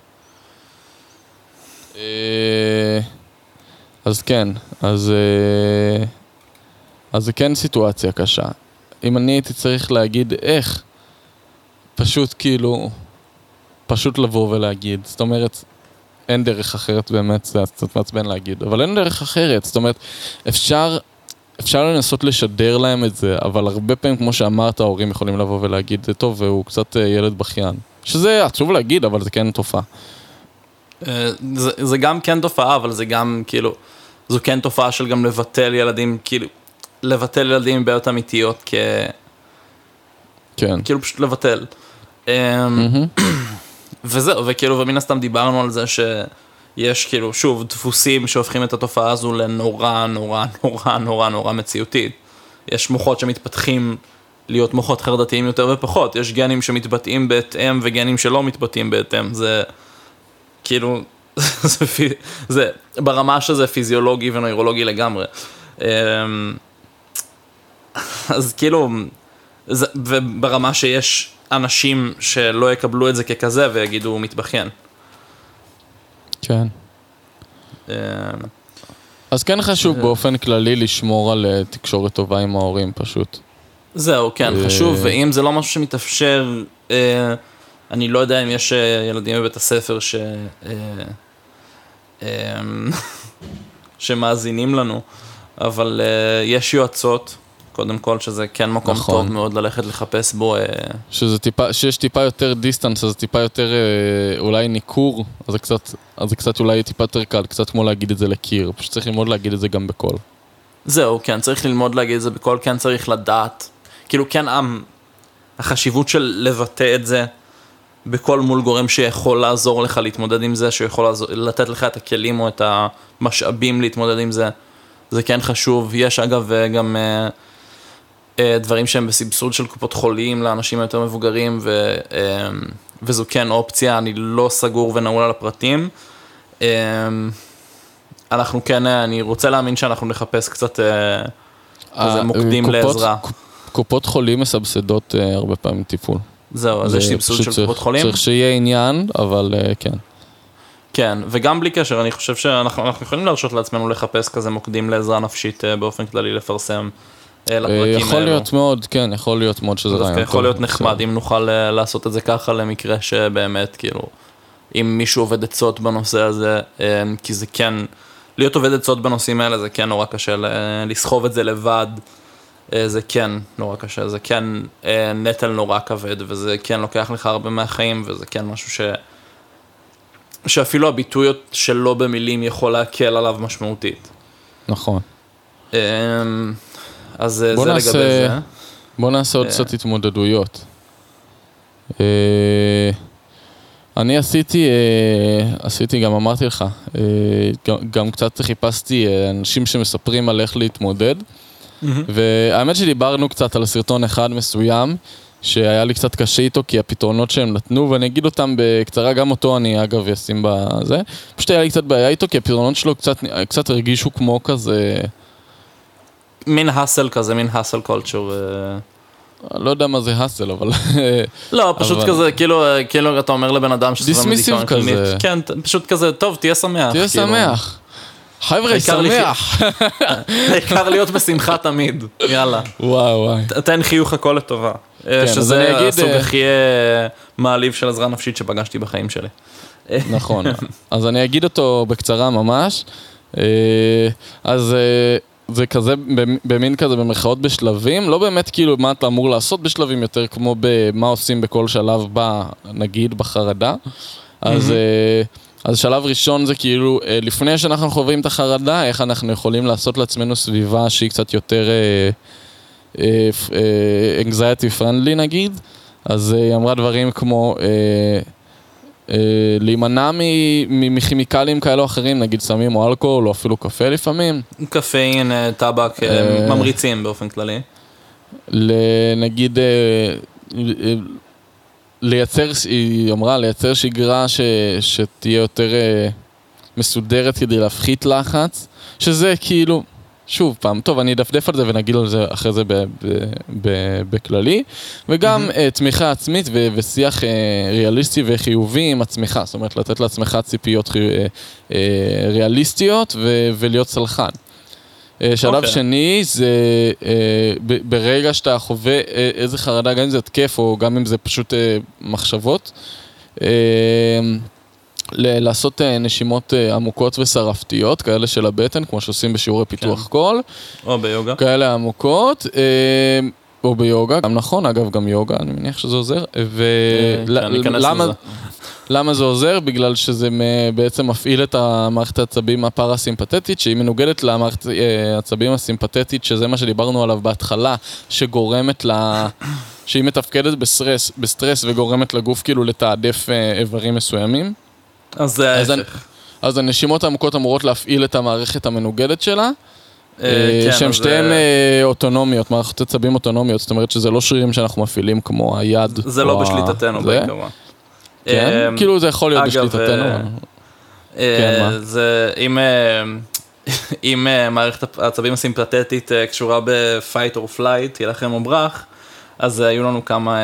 אה, אז כן, אז... אה, אז זה כן סיטואציה קשה. אם אני הייתי צריך להגיד איך, פשוט כאילו... פשוט לבוא ולהגיד. זאת אומרת, אין דרך אחרת באמת, זה קצת מעצבן להגיד, אבל אין דרך אחרת. זאת אומרת, אפשר... אפשר לנסות לשדר להם את זה, אבל הרבה פעמים, כמו שאמרת, ההורים יכולים לבוא ולהגיד, זה טוב, והוא קצת אה, ילד בכיין. שזה עצוב להגיד, אבל זה כן תופעה. אה, זה, זה גם כן תופעה, אבל זה גם כאילו, זו כן תופעה של גם לבטל ילדים, כאילו, לבטל ילדים עם בעיות אמיתיות, כ... כן. כאילו פשוט לבטל. אמ. (clears throat) וזהו, וכאילו, ומן הסתם דיברנו על זה שיש כאילו, שוב, דפוסים שהופכים את התופעה הזו לנורא, נורא, (laughs) נורא, נורא, נורא מציאותית. יש מוחות שמתפתחים להיות מוחות חרדתיים יותר ופחות, יש גנים שמתבטאים בהתאם וגנים שלא מתבטאים בהתאם, זה כאילו, (laughs) זה, זה ברמה שזה פיזיולוגי ונוירולוגי לגמרי. אמ, אז כאילו, זה, וברמה שיש אנשים שלא יקבלו את זה ככזה ויגידו הוא מתבכיין. כן. אמ, אז כן חשוב באופן כללי לשמור על אה, תקשורת טובה עם ההורים פשוט. זהו, כן, אה, חשוב, ואם זה לא משהו שמתאפשר, אה, אני לא יודע אם יש אה, ילדים בבית הספר ש... אה, אה, (laughs) שמאזינים לנו, אבל יש יועצות, קודם כל, שזה כן מקום נכון. טוב מאוד ללכת לחפש בו. שזה טיפה, שיש טיפה יותר דיסטנס, אז טיפה יותר אולי ניכור, אז זה קצת, אז זה קצת אולי טיפה יותר קל, קצת כמו להגיד את זה לקיר, פשוט צריך ללמוד להגיד את זה גם בקול. זהו, כן, צריך ללמוד להגיד את זה בקול, כן צריך לדעת. כאילו, כן, המ- החשיבות של לבטא את זה בקול מול גורם שיכול לעזור לך להתמודד עם זה, שיכול לעזור, לתת לך את הכלים או את המשאבים להתמודד עם זה, זה כן חשוב. יש אגב אה, גם, אה, אה, דברים שהם בסבסוד של קופות חולים לאנשים היותר מבוגרים, ו, אה, וזו כן אופציה, אני לא סגור ונעול על הפרטים. אה, אנחנו כן, אה, אני רוצה להאמין שאנחנו נחפש קצת אה, אה, מוקדים קופות- לעזרה. קופות חולים מסבסדות אה, הרבה פעמים טיפול. זהו, אז יש סבסוד של קופות חולים? צריך שיהיה עניין, אבל אה, כן. כן, וגם בלי קשר, אני חושב שאנחנו אנחנו יכולים להרשות לעצמנו לחפש כזה מוקדים לעזרה נפשית אה, באופן כללי, לפרסם אה, יכול האלו. להיות מאוד, כן, יכול להיות מאוד שזה זה רעיון טוב. יכול להיות נחמד בסדר. אם נוכל לעשות את זה ככה למקרה שבאמת, כאילו, אם מישהו עובד עצות בנושא הזה, כי זה כן, להיות עובד עצות בנושאים האלה זה כן נורא קשה, לסחוב את זה לבד, זה כן נורא קשה, זה כן אה, נטל נורא כבד, וזה כן לוקח לך הרבה מהחיים, וזה כן משהו ש... שאפילו הביטוי שלו במילים יכול להקל עליו משמעותית. נכון. אה, אז אה, זה נעשה- לגבי זה. בוא נעשה עוד אה. קצת התמודדויות. אה, אני עשיתי, אה, עשיתי, גם אמרתי לך, אה, גם- קצת חיפשתי אה, אנשים שמספרים על איך להתמודד, והאמת שדיברנו קצת על סרטון אחד מסוים, שהיה לי קצת קשה איתו, כי הפתרונות שהם נתנו, ואני אגיד אותם בקצרה, גם אותו אני אגב אשים בזה, פשוט היה לי קצת בעיה איתו, כי הפתרונות שלו קצת, קצת הרגישו כמו כזה... מין האסל כזה, מין האסל קולצ'ר. לא יודע מה זה האסל, אבל... לא, פשוט אבל- כזה, כאילו, אה, כאילו אתה אומר לבן אדם Dismissive מדיכאון כזה. כן, פשוט כזה, טוב, תהיה שמח. תהיה כאילו. שמח. חבר'ה, שמח. (laughs) העיקר להיות בשמחה תמיד, יאללה. וואו וואי. תן חיוך הכל לטובה. אה, כן, שזה הסוג אה, הכי אה, מעליב של עזרה נפשית שפגשתי בחיים שלי. (laughs) נכון. אז אני אגיד אותו בקצרה ממש. אז זה כזה, במ- במין כזה במרכאות בשלבים, לא באמת כאילו מה אתה אמור לעשות בשלבים, יותר כמו במה עושים בכל שלב ב... נגיד בחרדה. אז... אה, אז שלב ראשון זה כאילו, אה, לפני שאנחנו חווים את החרדה, איך אנחנו יכולים לעשות לעצמנו סביבה שהיא קצת יותר אה, אה, anxiety friendly נגיד. אז היא אמרה דברים כמו להימנע מכימיקלים כאלו או אחרים, נגיד סמים או אלכוהול או אפילו קפה לפעמים. קפאין, טבק, ממריצים באופן כללי. נגיד, לייצר, היא אמרה, לייצר שגרה ש, שתהיה יותר אה, מסודרת כדי להפחית לחץ, שזה כאילו, שוב פעם, טוב, אני אדפדף על זה ונגיד על זה אחרי זה ב, ב, ב, בכללי, וגם אה, תמיכה עצמית ו, ושיח אה, ריאליסטי וחיובי עם עצמך, זאת אומרת, לתת לעצמך ציפיות חי- אה, אה, ריאליסטיות ו, ולהיות סלחן. אה, שלב אוקיי. שני זה אה, ברגע שאתה חווה אה, איזה חרדה, גם אם זה התקף או גם אם זה פשוט מחשבות, ל- לעשות נשימות עמוקות וסרעפתיות, כאלה של הבטן, כמו שעושים בשיעורי פיתוח כן. קול, או ביוגה. כאלה עמוקות. אה, או ביוגה, גם נכון, אגב, גם יוגה, אני מניח שזה עוזר. כן, ולמה לזה. למה זה עוזר? בגלל שזה מ- בעצם מפעיל את המערכת העצבים הפרסימפטית, שהיא מנוגדת למערכת אה, העצבים הסימפטית, שזה מה שדיברנו עליו בהתחלה, שגורמת ל... (coughs) שהיא מתפקדת בסטרס, בסטרס וגורמת לגוף כאילו לתעדף אה, איברים מסוימים. אז זה ההפך. אז הנשימות העמוקות אמורות להפעיל את המערכת המנוגדת שלה, אה, אה, כן, אז, שתיהן אה, אוטונומיות, מערכות עצבים אוטונומיות, זאת אומרת שזה לא שרירים שאנחנו מפעילים כמו היד. זה לא בשליטתנו. בעיקרון. כן, אה, כאילו זה יכול להיות בשליטתנו. כן? זה, אם, (laughs) אם מערכת העצבים הסימפטית אה, קשורה ב-fight or flight, ילחם או ברח, אז היו לנו כמה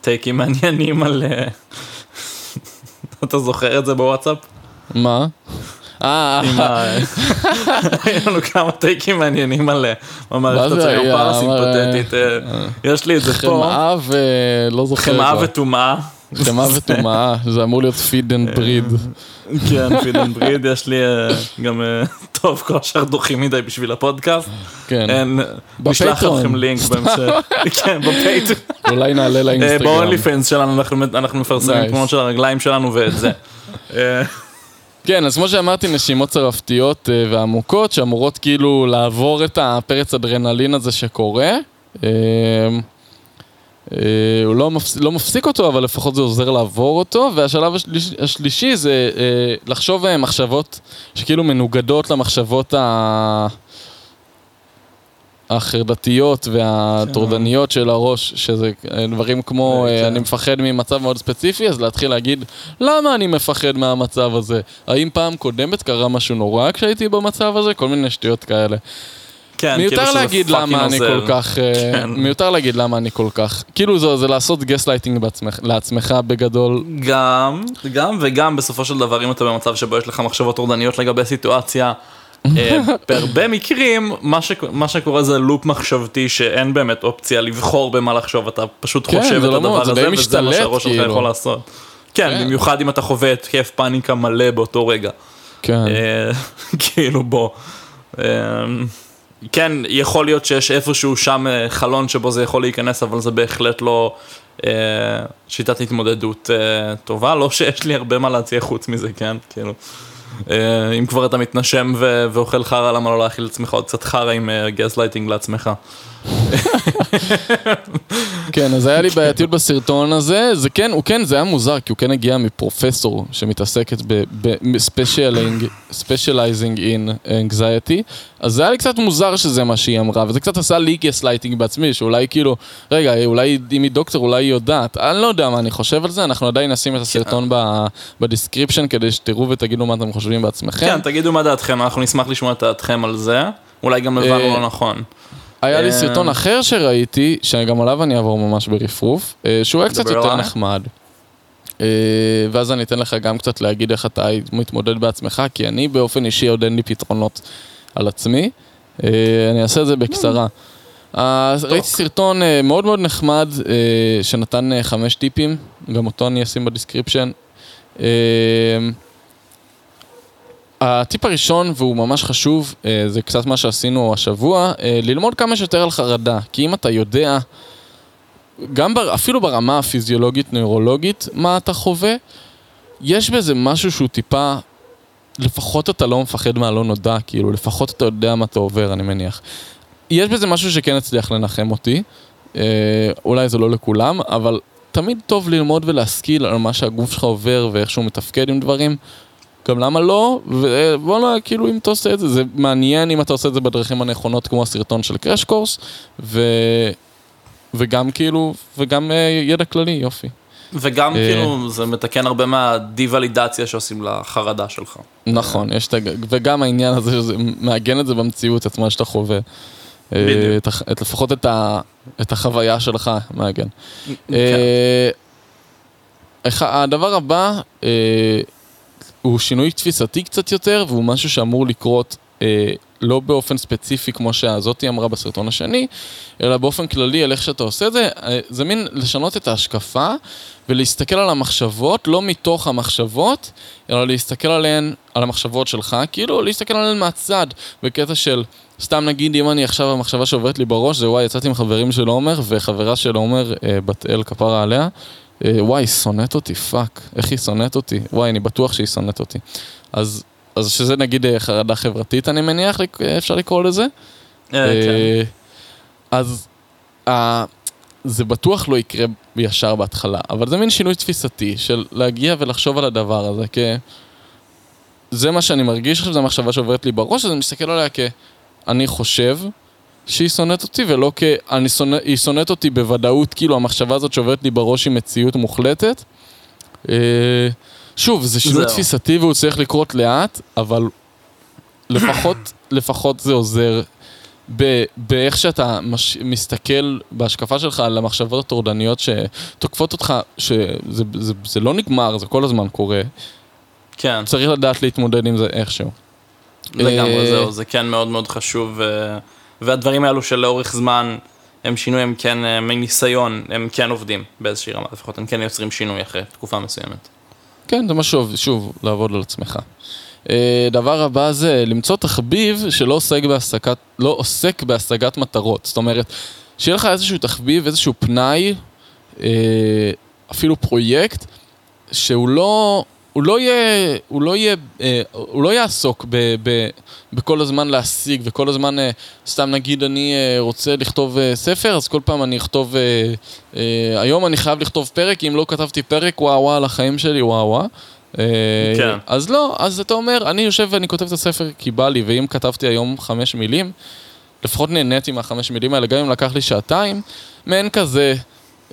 takeים (laughs) מעניינים על... (laughs) אתה זוכר את זה בוואטסאפ? מה? אה, לנו (laughs) כמה takeים מעניינים על אה, המערכת? הפרסימפטית. אה, יש לי את זה פה. חמאה ולא זוכר. חמאה. וטומאה. חמאה וטומאה, זה אמור להיות feed and breed. כן, feed and breed, יש לי אה, גם, אה, טוב, כל השאר דוחים מדי בשביל הפודקאסט. כן, נשלח. לכם לינק בהמשך. (laughs) כן, בפייטרון. אולי נעלה לאינסטגרם. ב-only fans שלנו אנחנו- מפרסמים. תמונות של הרגליים שלנו ואת זה. כן, אז כמו שאמרתי, נשימות צרפתיות אה, ועמוקות, שאמורות כאילו לעבור את הפרץ אדרנלין הזה שקורה. אה, אה, הוא לא, מפס... לא מפסיק אותו, אבל לפחות זה עוזר לעבור אותו. והשלב השליש... השלישי זה לחשוב מחשבות שכאילו מנוגדות למחשבות ה... החרדתיות והטורדניות של הראש, שזה דברים כמו, אה, כן. אני מפחד ממצב מאוד ספציפי, אז להתחיל להגיד, למה אני מפחד מהמצב הזה? האם פעם קודמת קרה משהו נורא כשהייתי במצב הזה? כל מיני שטויות כאלה. כן, כאילו מיותר שזה להגיד למה אני עוזר. כל כך, אה, כן. מיותר להגיד למה אני כל כך, כאילו זה, זה לעשות גסט לייטינג לעצמך בגדול, גם, גם וגם בסופו של דבר אם אתה במצב שבו יש לך מחשבות טורדניות לגבי סיטואציה, בהרבה מקרים מה, ש, מה שקורה זה לופ מחשבתי שאין באמת אופציה לבחור במה לחשוב, אתה פשוט כן, חושב את לא הדבר הזה וזה מה שהראש שלך כאילו. יכול לעשות. כן, כן. במיוחד אם אתה חווה התקף פאניקה מלא באותו רגע. כן. אה, (laughs) כאילו בוא. אה, כן, יכול להיות שיש איפשהו שם אה, חלון שבו זה יכול להיכנס, אבל זה בהחלט לא אה, שיטת התמודדות אה, טובה. לא שיש לי הרבה מה להציע חוץ מזה, כן? כאילו. אה, אם כבר אתה מתנשם ו- ואוכל חרא, למה לא להאכיל לעצמך עוד קצת חרא עם גס לייטינג לעצמך? (laughs) כן, אז היה לי בעייתיות בסרטון הזה, זה כן, הוא כן, זה היה מוזר, כי הוא כן הגיע מפרופסור שמתעסקת ב-specializing in anxiety, אז זה היה לי קצת מוזר שזה מה שהיא אמרה, וזה קצת עשה לי גסלייטינג בעצמי, שאולי כאילו, רגע, אולי אם היא דוקטור, אולי היא יודעת, אני לא יודע מה אני חושב על זה, אנחנו עדיין נשים את הסרטון ב- ב description, כדי שתראו ותגידו מה אתם חושבים בעצמכם. כן, תגידו מה דעתכם, אנחנו נשמח לשמוע את דעתכם על זה. אולי גם הבנו אה, לא נכון. היה לי אה, סרטון אחר שראיתי, שגם עליו אני אעבור ממש ברפרוף, אה, שהוא היה קצת יותר. נחמד. אה, ואז אני אתן לך גם קצת להגיד איך אתה מתמודד בעצמך, כי אני באופן אישי עוד אין לי פתרונות על עצמי. אני אעשה את זה בקצרה. ראיתי סרטון מאוד מאוד נחמד, שנתן חמש טיפים, גם אותו אני אשים ב description. הטיפ הראשון, והוא ממש חשוב, אה, זה קצת מה שעשינו השבוע, אה, ללמוד כמה שיותר על חרדה. כי אם אתה יודע, גם בר, אפילו ברמה הפיזיולוגית-נוירולוגית, מה אתה חווה, יש בזה משהו שהוא טיפה, לפחות אתה לא מפחד מהלא נודע, כאילו, לפחות אתה יודע מה אתה עובר, אני מניח. יש בזה משהו שכן הצליח לנחם אותי, אה, אולי זה לא לכולם, אבל תמיד טוב ללמוד ולהשכיל על מה שהגוף שלך עובר ואיך שהוא מתפקד עם דברים. גם למה לא, ובואנה, כאילו אם אתה עושה את זה, זה מעניין אם אתה עושה את זה בדרכים הנכונות כמו הסרטון של קראש קורס, ו... וגם כאילו, וגם אה, ידע כללי, יופי. וגם אה. כאילו זה מתקן הרבה מהדי-ולידציה שעושים לחרדה שלך. נכון, יש את הג... וגם העניין הזה שזה מעגן את זה במציאות עצמה שאתה חווה. אה, בדיוק. את, את, לפחות את, ה... את החוויה שלך מעגן. כן. הדבר הבא הוא שינוי תפיסתי קצת יותר, והוא משהו שאמור לקרות אה, לא באופן ספציפי כמו שהזאתי אמרה בסרטון השני, אלא באופן כללי על איך שאתה עושה את זה. אה, זה מין לשנות את ההשקפה ולהסתכל על המחשבות, לא מתוך המחשבות, אלא להסתכל עליהן, על המחשבות שלך, כאילו להסתכל עליהן מהצד, בקטע של, סתם נגיד אם אני עכשיו המחשבה שעוברת לי בראש זה וואי יצאתי עם חברים של עומר וחברה של עומר, אה, בת אל כפרה עליה, וואי היא שונאת אותי, fuck, איך היא שונאת אותי, וואי אני בטוח שהיא שונאת אותי. אז, אז שזה נגיד אה, חרדה חברתית אני מניח, אה, אפשר לקרוא לזה. אה, כן. אה, אז אה, זה בטוח לא יקרה ישר בהתחלה, אבל זה מין שינוי תפיסתי של להגיע ולחשוב על הדבר הזה כ... זה מה שאני מרגיש עכשיו, זו המחשבה שעוברת לי בראש, אז אני מסתכל עליה כ... אני חושב שהיא שונאת אותי, ולא כ... אני שונא... היא שונאת אותי בוודאות, כאילו המחשבה הזאת שעוברת לי בראש היא מציאות מוחלטת. אה, שוב, זה שינוי. תפיסתי והוא צריך לקרות לאט, אבל לפחות, (coughs) לפחות זה עוזר ב- באיך שאתה מש, מסתכל בהשקפה שלך על המחשבות הטורדניות שתוקפות אותך, שזה זה, זה, זה לא נגמר, זה כל הזמן קורה. כן, צריך לדעת להתמודד עם זה איכשהו. לגמרי, אה, זהו, זה כן מאוד מאוד חשוב, אה, והדברים האלו שלאורך זמן הם שינוי, הם כן, אה, מניסיון, הם כן עובדים באיזושהי רמה, לפחות הם כן יוצרים שינוי אחרי תקופה מסוימת. כן, זה משהו, שוב, לעבוד על עצמך. אה, דבר הבא זה למצוא תחביב שלא עוסק בהשגת, לא עוסק בהשגת מטרות. זאת אומרת, שיהיה לך איזשהו תחביב, איזשהו פנאי, אה, אפילו פרויקט, שהוא לא, הוא לא יהיה, הוא לא יהיה, אה, הוא לא יעסוק ב, ב, בכל הזמן להשיג וכל הזמן, אה, סתם נגיד אני אה, רוצה לכתוב אה, ספר, אז כל פעם אני אכתוב, אה, אה, היום אני חייב לכתוב פרק, אם לא כתבתי פרק, וואו וואו על החיים שלי, וואו וואו. כן. אז לא, אז אתה אומר, אני יושב ואני כותב את הספר כי בא לי, ואם כתבתי היום חמש מילים, לפחות נהניתי מהחמש מילים האלה, גם אם לקח לי שעתיים, מעין כזה,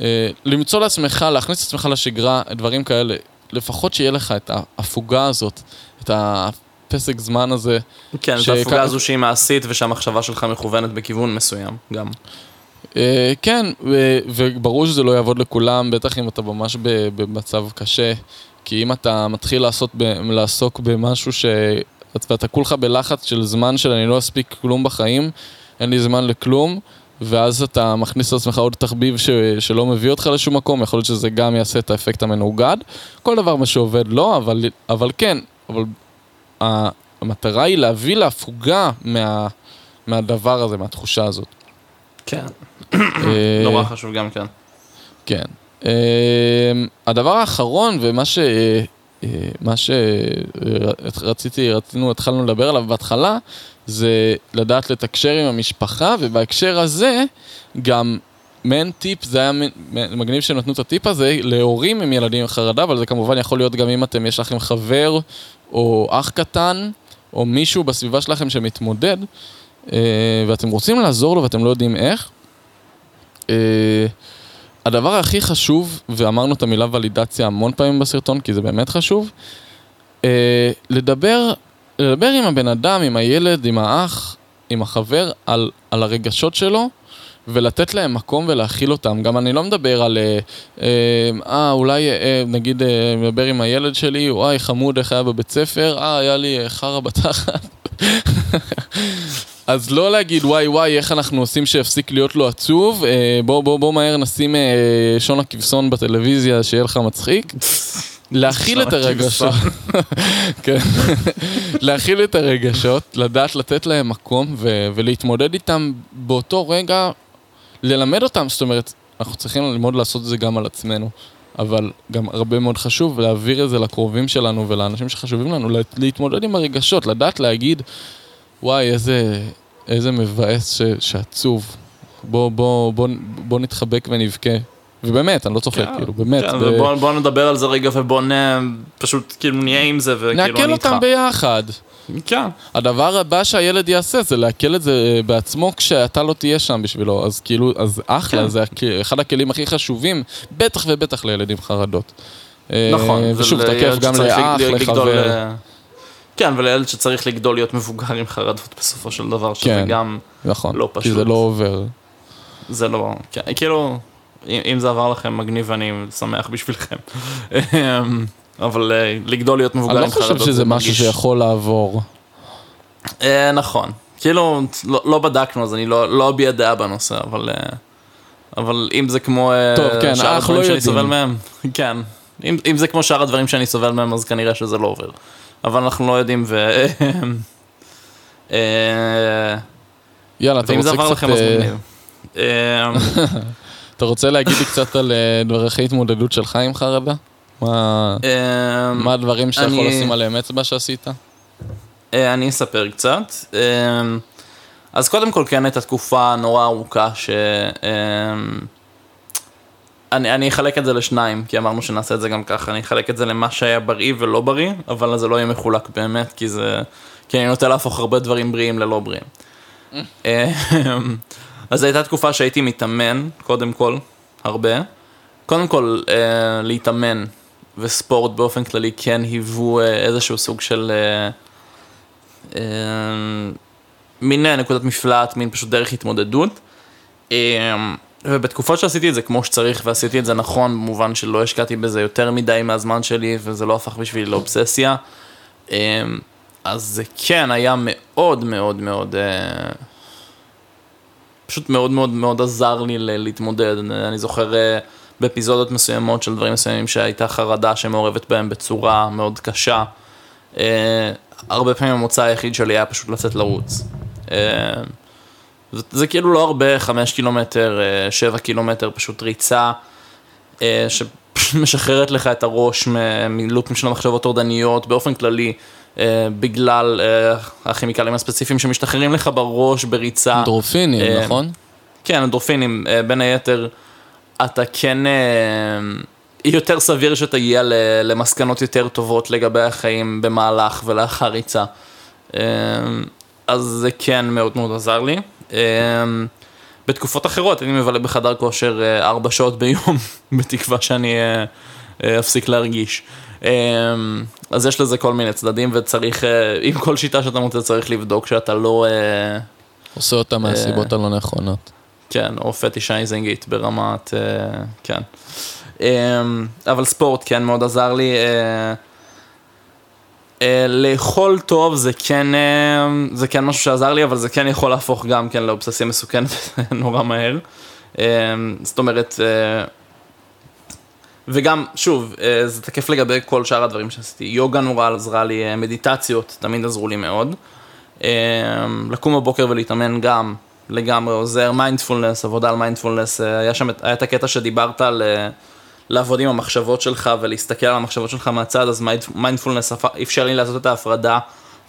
אה, למצוא לעצמך, להכניס את עצמך לשגרה, דברים כאלה, לפחות שיהיה לך את ההפוגה הזאת, את הפסק זמן הזה. כן, את ההפוגה הזו שהיא מעשית ושהמחשבה שלך מכוונת בכיוון מסוים, גם. אה, כן, וברור שזה לא יעבוד לכולם, בטח אם אתה ממש במצב קשה, כי אם אתה מתחיל לעשות, לעסוק במשהו ש... ואתה כולך בלחץ של זמן של אני לא אספיק כלום בחיים, אין לי זמן לכלום, ואז אתה מכניס לעצמך עוד תחביב ש... שלא מביא אותך לשום מקום, יכול להיות שזה גם יעשה את האפקט המנוגד. כל דבר מה שעובד לא, אבל, אבל כן, אבל המטרה היא להביא להפוגה מה... מהדבר הזה, מהתחושה הזאת. כן. נורא חשוב גם כן. כן. הדבר האחרון, ומה ש... מה שרציתי, רצינו, התחלנו לדבר עליו בהתחלה, זה לדעת לתקשר עם המשפחה, ובהקשר הזה, גם מעין טיפ, זה היה מגניב שנתנו את הטיפ הזה להורים עם ילדים עם חרדה, אבל זה כמובן יכול להיות גם אם אתם, יש לכם חבר או אח קטן, או מישהו בסביבה שלכם שמתמודד, ואתם רוצים לעזור לו ואתם לא יודעים איך. הדבר הכי חשוב, ואמרנו את המילה ולידציה המון פעמים בסרטון, כי זה באמת חשוב, אה, לדבר, לדבר עם הבן אדם, עם הילד, עם האח, עם החבר, על, על הרגשות שלו, ולתת להם מקום ולהכיל אותם. גם אני לא מדבר על, אה, אה אולי אה, נגיד אה, מדבר עם הילד שלי, וואי חמוד איך היה בבית ספר, אה היה לי חרא בתחת. אז לא להגיד וואי וואי איך אנחנו עושים שיפסיק להיות לו עצוב, אה, בוא בוא בוא מהר נשים אה, שון הכבשון בטלוויזיה שיהיה לך מצחיק. להכיל את הרגשות, (laughs) כן. להכיל את הרגשות, לדעת לתת להם מקום ולהתמודד איתם באותו רגע, ללמד אותם, זאת אומרת, אנחנו צריכים ללמוד לעשות את זה גם על עצמנו, אבל גם הרבה מאוד חשוב להעביר את זה לקרובים שלנו ולאנשים שחשובים לנו, להתמודד עם הרגשות, לדעת להגיד, וואי, איזה, איזה מבאס ש, שעצוב. בוא, בוא, בוא, בוא נתחבק ונבכה. ובאמת, אני לא צוחק, כן, כאילו, באמת. כן, ב... ובוא בוא נדבר על זה רגע ובוא נ... פשוט כאילו נהיה עם זה וכאילו אני איתך. נעכל אותם ביחד. כן. הדבר הבא שהילד יעשה זה לעכל את זה בעצמו כשאתה לא תהיה שם בשבילו, אז כאילו, אז אחלה, כן. זה אחד הכלים הכי חשובים, בטח ובטח לילדים חרדות. נכון. ושוב, תקף גם לאח, לחבר. כן, ולילד שצריך לגדול להיות מבוגר עם חרדות בסופו של דבר, שזה כן, גם נכון, לא פשוט. כי זה לא עובר. זה לא, כן, כאילו, אם, אם זה עבר לכם מגניב, אני שמח בשבילכם. אבל אה, לגדול להיות מבוגר עם חרדות אני לא חושב שזה משהו שיכול לעבור. אה, נכון. כאילו, לא, לא בדקנו, אז אני לא, לא אביע דעה בנושא, אבל... אה, אבל אם זה כמו טוב, כן, שאר הדברים לא שאני סובל מהם, כן. אם, אם זה כמו שאר הדברים שאני סובל מהם, אז כנראה שזה לא עובר. אבל אנחנו לא יודעים, ו... יאללה, אתה רוצה קצת... אה, (laughs) אתה רוצה להגיד לי קצת על אה, דרכי התמודדות שלך עם חרדה? מה אה, הדברים שאתה יכול לשים עליהם אצבע שעשית? אני אספר קצת. אז קודם כל כן הייתה תקופה נורא ארוכה ש... אני, אני אחלק את זה לשניים, כי אמרנו שנעשה את זה גם ככה, אני אחלק את זה למה שהיה בריא ולא בריא, אבל זה לא יהיה מחולק באמת, כי זה... כי אני נוטה להפוך הרבה דברים בריאים ללא בריאים. אה, (laughs) אז הייתה תקופה שהייתי מתאמן, קודם כל, הרבה. קודם כל, אה, להתאמן וספורט באופן כללי כן היוו אה, איזשהו סוג של... אה, אה, מין נקודת מפלט, מין פשוט דרך התמודדות. אה, ובתקופות שעשיתי את זה כמו שצריך ועשיתי את זה נכון, במובן שלא השקעתי בזה יותר מדי מהזמן שלי וזה לא הפך בשבילי לאובססיה, אמ, אז זה כן היה מאוד מאוד מאוד, אה, פשוט מאוד מאוד מאוד עזר לי להתמודד. אני זוכר אה, באפיזודות מסוימות של דברים מסוימים שהייתה חרדה שמעורבת בהם בצורה מאוד קשה. אה, הרבה פעמים המוצא היחיד שלי היה פשוט לצאת לרוץ. זה, זה כאילו לא הרבה, חמש קילומטר, אה, שבע קילומטר, פשוט ריצה אה, שמשחררת לך את הראש מלופים של המחשבות טורדניות באופן כללי. אה, בגלל הכימיקלים הספציפיים שמשתחררים לך בראש בריצה. אנדרופינים, נכון? כן, אנדרופינים. בין היתר, אתה כן, יותר סביר שתגיע למסקנות יותר טובות לגבי החיים במהלך ולאחר ריצה. אז זה כן מאוד מאוד עזר לי. אמ, בתקופות אחרות אני מבלה בחדר כושר אה, ארבע שעות ביום, (laughs) בתקווה שאני אה, אה, אפסיק להרגיש. אמ, אז יש לזה כל מיני צדדים וצריך, עם כל שיטה שאתה מוצא צריך לבדוק שאתה לא, עושה אותה מהסיבות הלא נכונות. כן, או fetishizing it ברמת, כן. אמ, אבל ספורט כן מאוד עזר לי. אה, לאכול טוב זה כן, אה, זה כן משהו שעזר לי, אבל זה כן יכול להפוך גם כן לאובססיה מסוכנת (laughs) נורא מהר. אה, זאת אומרת, וגם, שוב, זה תקף לגבי כל שאר הדברים שעשיתי. יוגה נורא עזרה לי, מדיטציות תמיד עזרו לי מאוד. לקום בבוקר ולהתאמן גם לגמרי עוזר, מיינדפולנס, עבודה על מיינדפולנס, היה שם, היה את הקטע שדיברת על לעבוד עם המחשבות שלך ולהסתכל על המחשבות שלך מהצד, אז מיינדפולנס אפשר לי לעשות את ההפרדה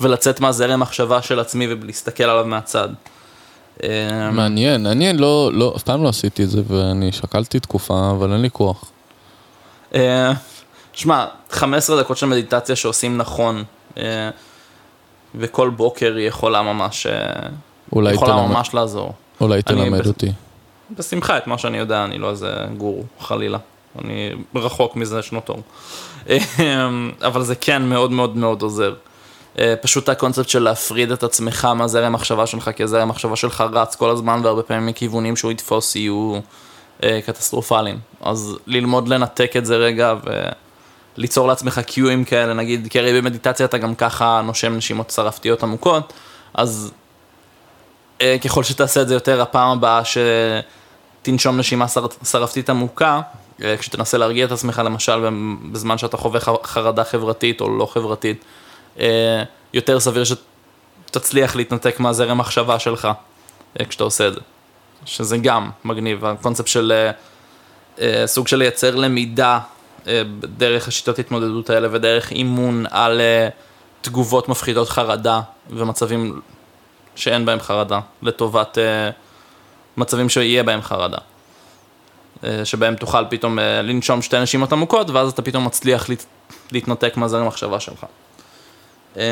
ולצאת מהזרם מחשבה של עצמי ולהסתכל עליו מהצד. אה, מעניין, מעניין, לא, לא, אף פעם לא עשיתי את זה ואני שקלתי תקופה, אבל אין לי כוח. אה, שמע, 15 דקות של מדיטציה שעושים נכון, אה, וכל בוקר היא יכולה ממש, אה, אולי יכולה תלמד, ממש לעזור. אולי אני תלמד אותי. בשמחה את מה שאני יודע, אני לא איזה גורו, חלילה. אני רחוק מזה שנות אור. אמ, אבל זה כן מאוד מאוד מאוד עוזר. אה, פשוט הקונספט של להפריד את עצמך מהזרם המחשבה שלך, כי הזרם המחשבה שלך רץ כל הזמן, והרבה פעמים מכיוונים שהוא יתפוס יהיו אה, קטסטרופליים. אז ללמוד לנתק את זה רגע וליצור לעצמך קיואים כאלה, נגיד, כי הרי במדיטציה אתה גם ככה נושם נשימות שרפתיות עמוקות, אז אה, ככל שתעשה את זה יותר, הפעם הבאה שתנשום נשימה שר- שרפתית עמוקה, כשתנסה להרגיע את עצמך, למשל, בזמן שאתה חווה חרדה חברתית או לא חברתית, אה, יותר סביר שתצליח להתנתק מהזרם מחשבה שלך אה, כשאתה עושה את זה. שזה גם מגניב, הקונספט של אה, אה, סוג של לייצר למידה אה, דרך השיטות התמודדות האלה ודרך אימון על אה, תגובות מפחידות חרדה ומצבים שאין בהם חרדה, לטובת אה, מצבים שיהיה בהם חרדה. אה, שבהם תוכל פתאום אה, לנשום שתי נשימות עמוקות, ואז אתה פתאום מצליח להת, להתנתק מהזרם המחשבה שלך. אה,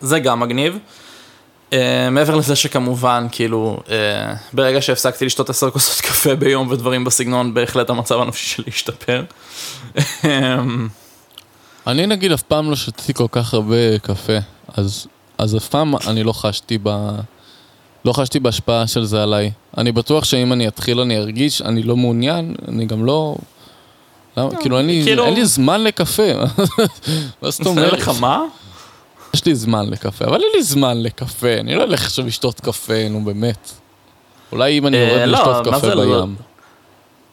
זה גם מגניב. אה, מעבר לזה שכמובן, כאילו, אה, ברגע שהפסקתי לשתות עשר כוסות קפה ביום ודברים בסגנון, בהחלט המצב הנפשי שלי השתפר. אה, אני נגיד אף פעם לא שתיתי כל כך הרבה קפה, אז, אז אף פעם אני לא חשתי ב... לא חשתי בהשפעה של זה עליי. אני בטוח שאם אני אתחיל אני ארגיש, אני לא מעוניין, אני גם לא... למה? כאילו, אין לי, כאילו- אין לי זמן לקפה. (laughs) מה זאת אומרת? לך מה? יש לי זמן לקפה, אבל אין לי זמן לקפה. אני לא אלך עכשיו לשתות קפה, נו באמת. אולי אם אני אה, יורד לא, לשתות קפה לא? בים.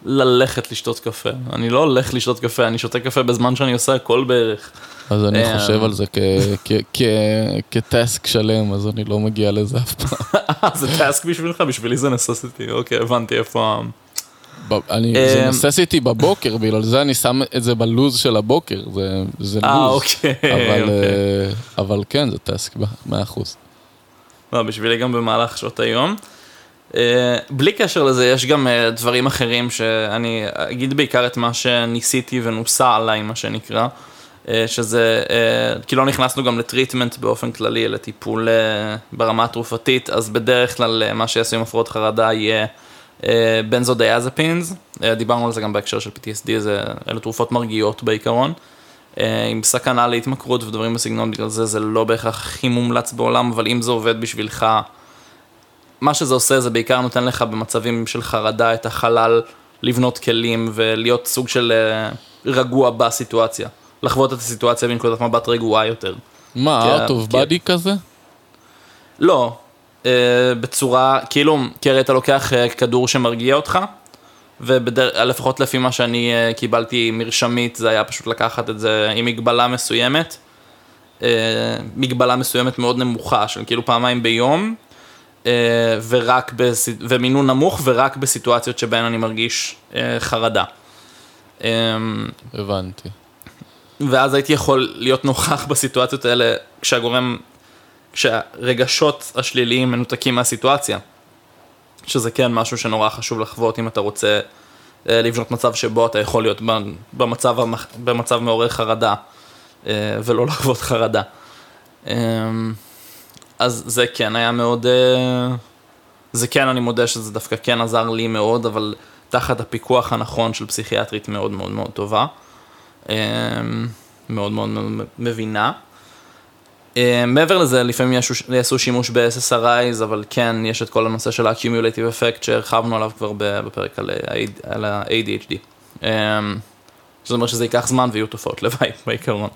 ללכת לשתות קפה. אני לא הולך לשתות קפה, אני שותה קפה בזמן שאני עושה הכל בערך. אז אני אה, חושב על זה כטסק שלם, אז אני לא מגיע לזה אף פעם. אה, (laughs) זה טאסק בשבילך? בשבילי זה נססיטי. אוקיי, הבנתי איפה ה... ב- אני, זה אה, נססיטי בבוקר, בגלל זה אני שם את זה בלוז של הבוקר, זה, זה לוז. אה, אוקיי. אבל, אוקיי. אה, אבל כן, זה טסק, מאה אחוז. לא, בשבילי גם במהלך שעות היום. אה, בלי קשר לזה, יש גם אה, דברים אחרים שאני אגיד בעיקר את מה שניסיתי ונוסה עליי, מה שנקרא, אה, שזה, כי לא נכנסנו גם לטריטמנט באופן כללי, לטיפול ברמה התרופתית, אז בדרך כלל מה שיעשו עם הפרעות חרדה יהיה בנזודיאזפינס, דיברנו על זה גם בהקשר של PTSD, זה, אלה תרופות מרגיעות בעיקרון. עם סכנה להתמכרות ודברים בסגנון, בגלל זה זה לא בהכרח הכי מומלץ בעולם, אבל אם זה עובד בשבילך, מה שזה עושה זה בעיקר נותן לך במצבים של חרדה את החלל לבנות כלים ולהיות סוג של אה, רגוע בסיטואציה. לחוות את הסיטואציה בנקודת מבט רגועה יותר. מה, of כן. body כזה? לא, אה, בצורה, כאילו, כי הרי אתה לוקח אה, כדור שמרגיע אותך, ולפחות לפי מה שאני אה, קיבלתי מרשמית, זה היה פשוט לקחת את זה עם מגבלה מסוימת, אה, מגבלה מסוימת מאוד נמוכה, של כאילו פעמיים ביום, ורק, בס... ומינון נמוך, ורק בסיטואציות שבהן אני מרגיש אה, חרדה. אה, הבנתי. ואז הייתי יכול להיות נוכח בסיטואציות האלה כשהגורם, כשהרגשות השליליים מנותקים מהסיטואציה. שזה כן משהו שנורא חשוב לחוות אם אתה רוצה אה, לבנות מצב שבו אתה יכול להיות במצב, המח- במצב מעורר חרדה אה, ולא (laughs) לחוות חרדה. אז זה כן היה מאוד... אה, זה כן, אני מודה שזה דווקא כן עזר לי מאוד, אבל תחת הפיקוח הנכון של פסיכיאטרית מאוד מאוד מאוד טובה. אה, מאוד מאוד מבינה. אה, מעבר לזה, לפעמים יעשו שימוש ב-SSRIs, אבל כן, יש את כל הנושא של ה-accumulative effect שהרחבנו עליו כבר בפרק על ה-ADHD. זאת אומרת שזה ייקח זמן ויהיו תופעות לוואי בעיקרון.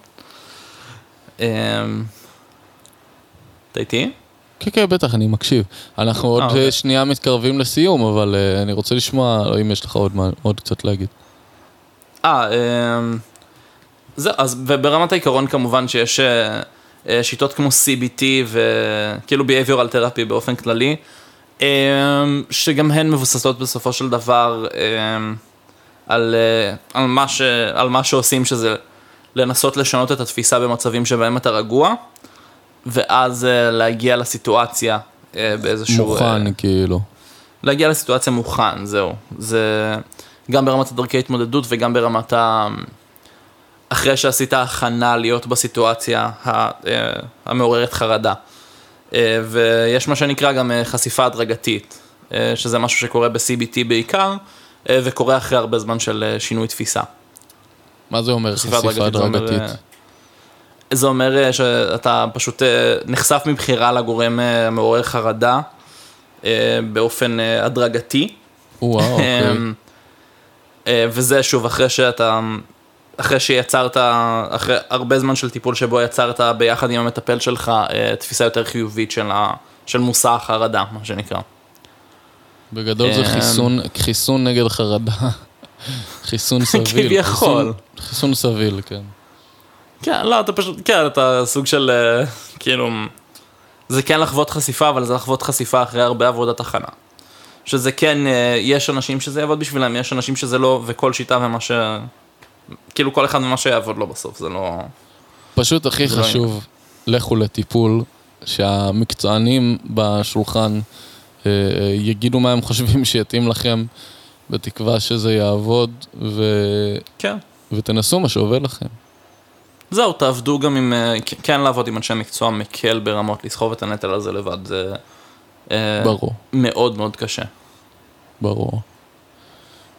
אתה איתי? כן, כן, בטח, אני מקשיב. אנחנו עוד אה, אוקיי. שנייה מתקרבים לסיום, אבל uh, אני רוצה לשמוע אם יש לך עוד, עוד קצת להגיד. אה, אמ, זהו, אז וברמת העיקרון כמובן שיש שיטות כמו CBT וכאילו Behavioral Therapy באופן כללי, um, שגם הן מבוססות בסופו של דבר um, על, על, מה ש, על מה שעושים, שזה לנסות לשנות את התפיסה במצבים שבהם אתה רגוע. ואז uh, להגיע לסיטואציה uh, באיזשהו... מוכן, uh, כאילו. להגיע לסיטואציה מוכן, זהו. זה גם ברמת הדרכי התמודדות וגם ברמת ה... אחרי שעשית הכנה להיות בסיטואציה המעוררת חרדה. ויש מה שנקרא גם חשיפה הדרגתית, שזה משהו שקורה ב-CBT בעיקר, וקורה אחרי הרבה זמן של שינוי תפיסה. מה זה אומר חשיפה הדרגתית? זה אומר אה, שאתה פשוט אה, נחשף מבחירה לגורם אה, מעורר חרדה באופן הדרגתי. וואו, אוקיי. וזה שוב, אחרי שאתה, אחרי שיצרת, אחרי הרבה זמן של טיפול שבו יצרת ביחד עם המטפל שלך תפיסה יותר חיובית של, ה, של מושא החרדה, מה שנקרא. בגדול זה חיסון, חיסון נגד חרדה. (laughs) חיסון סביל. כביכול. חיסון סביל, כן. כן, לא, אתה פשוט, כן, אתה סוג של, אה, כאילו, זה כן לחוות חשיפה, אבל זה לחוות חשיפה אחרי הרבה עבודת הכנה. שזה כן, אה, יש אנשים שזה יעבוד בשבילם, יש אנשים שזה לא, וכל שיטה ומה ש... כאילו כל אחד ממה שיעבוד לו בסוף, זה לא... פשוט הכי לא חשוב, לכו לטיפול, שהמקצוענים בשולחן אה, יגידו מה הם חושבים שיתאים לכם, בתקווה שזה יעבוד, ו... כן. ותנסו מה שעובד לכם. זהו, תעבדו גם עם, אה, כן לעבוד עם אנשי מקצוע מקל ברמות, לסחוב את הנטל הזה לבד, זה אה, ברור. מאוד מאוד קשה. ברור.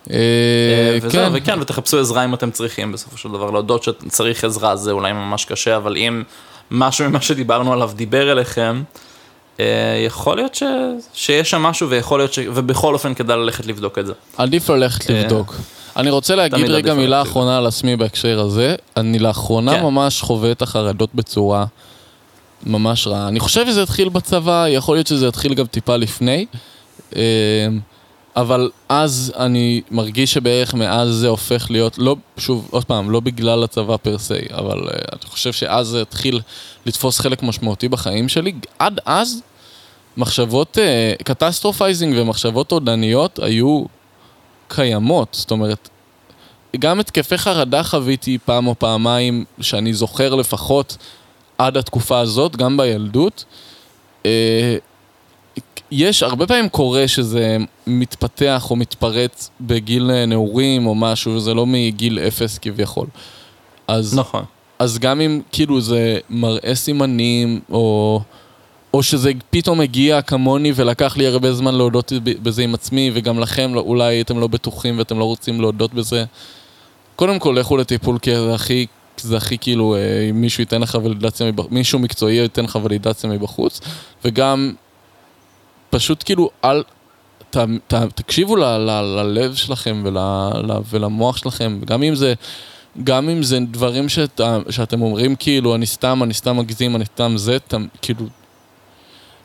וזהו, כן. וכן, ותחפשו עזרה אם אתם צריכים בסופו של דבר, להודות שצריך עזרה זה אולי ממש קשה, אבל אם משהו ממה שדיברנו עליו דיבר אליכם, יכול להיות ש... שיש שם משהו ויכול להיות ש... ובכל אופן כדאי ללכת לבדוק את זה. עדיף ללכת לבדוק. אני רוצה להגיד רגע מילה אחרונה על עצמי בהקשר הזה. אני לאחרונה כן. ממש חווה את החרדות בצורה ממש רעה. אני חושב שזה התחיל בצבא, יכול להיות שזה התחיל גם טיפה לפני. אמ, אבל אז אני מרגיש שבערך מאז זה הופך להיות, לא, שוב, עוד פעם, לא בגלל הצבא פר סי, אבל uh, אני חושב שאז זה התחיל לתפוס חלק משמעותי בחיים שלי. עד אז, מחשבות, catastrophizing ומחשבות אובדניות היו קיימות, זאת אומרת, גם התקפי חרדה חוויתי פעם או פעמיים, שאני זוכר לפחות עד התקופה הזאת, גם בילדות. אה, יש, הרבה פעמים קורה שזה מתפתח או מתפרץ בגיל נעורים או משהו, וזה לא מגיל אפס כביכול. אז, נכון. אז גם אם כאילו זה מראה סימנים, או... או שזה פתאום הגיע כמוני ולקח לי הרבה זמן להודות בזה עם עצמי, וגם לכם לא, אולי אתם לא בטוחים ואתם לא רוצים להודות בזה. קודם כל, לכו לטיפול, כי זה הכי, זה הכי כאילו, אה, מישהו ייתן לך ולידציה מבחוץ, מישהו מקצועי ייתן לך ולידציה מבחוץ, וגם, פשוט כאילו, אל, ת, ת, תקשיבו ל, ל, ללב שלכם ול, ל, ולמוח שלכם, גם אם זה... גם אם זה דברים שאת, שאתם אומרים כאילו, אני סתם, אני סתם מגזים, אני סתם זה, ת, כאילו,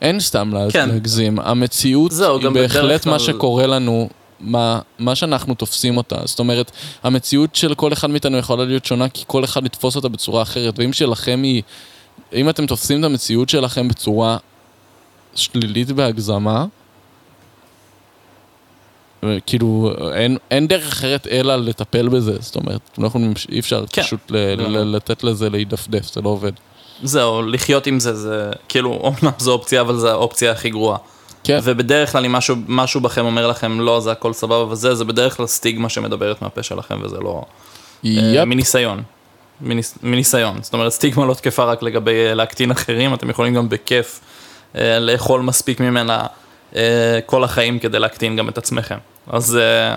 אין סתם כן. להגזים, המציאות זהו, היא בהחלט מה שקורה לנו, מה, מה שאנחנו תופסים אותה. זאת אומרת, המציאות של כל אחד מאיתנו יכולה להיות שונה, כי כל אחד יתפוס אותה בצורה אחרת, ואם שלכם היא, אם אתם תופסים את המציאות שלכם בצורה שלילית בהגזמה, כאילו, אין, אין דרך אחרת אלא לטפל בזה, זאת אומרת, לא יכולים, אי אפשר כן. פשוט ל, ל, ל, לתת לזה להידפדף, זה לא עובד. זהו, לחיות עם זה, זה כאילו, אומנם זו אופציה, אבל זו האופציה הכי גרועה. כן. ובדרך כלל אם משהו, משהו בכם אומר לכם, לא, זה הכל סבבה וזה, זה בדרך כלל סטיגמה שמדברת מהפה שלכם, וזה לא... יפ. אה, מניסיון. מניס, מניסיון. זאת אומרת, סטיגמה לא תקפה רק לגבי אה, להקטין אחרים, אתם יכולים גם בכיף אה, לאכול מספיק ממנה אה, כל החיים כדי להקטין גם את עצמכם. אז אה,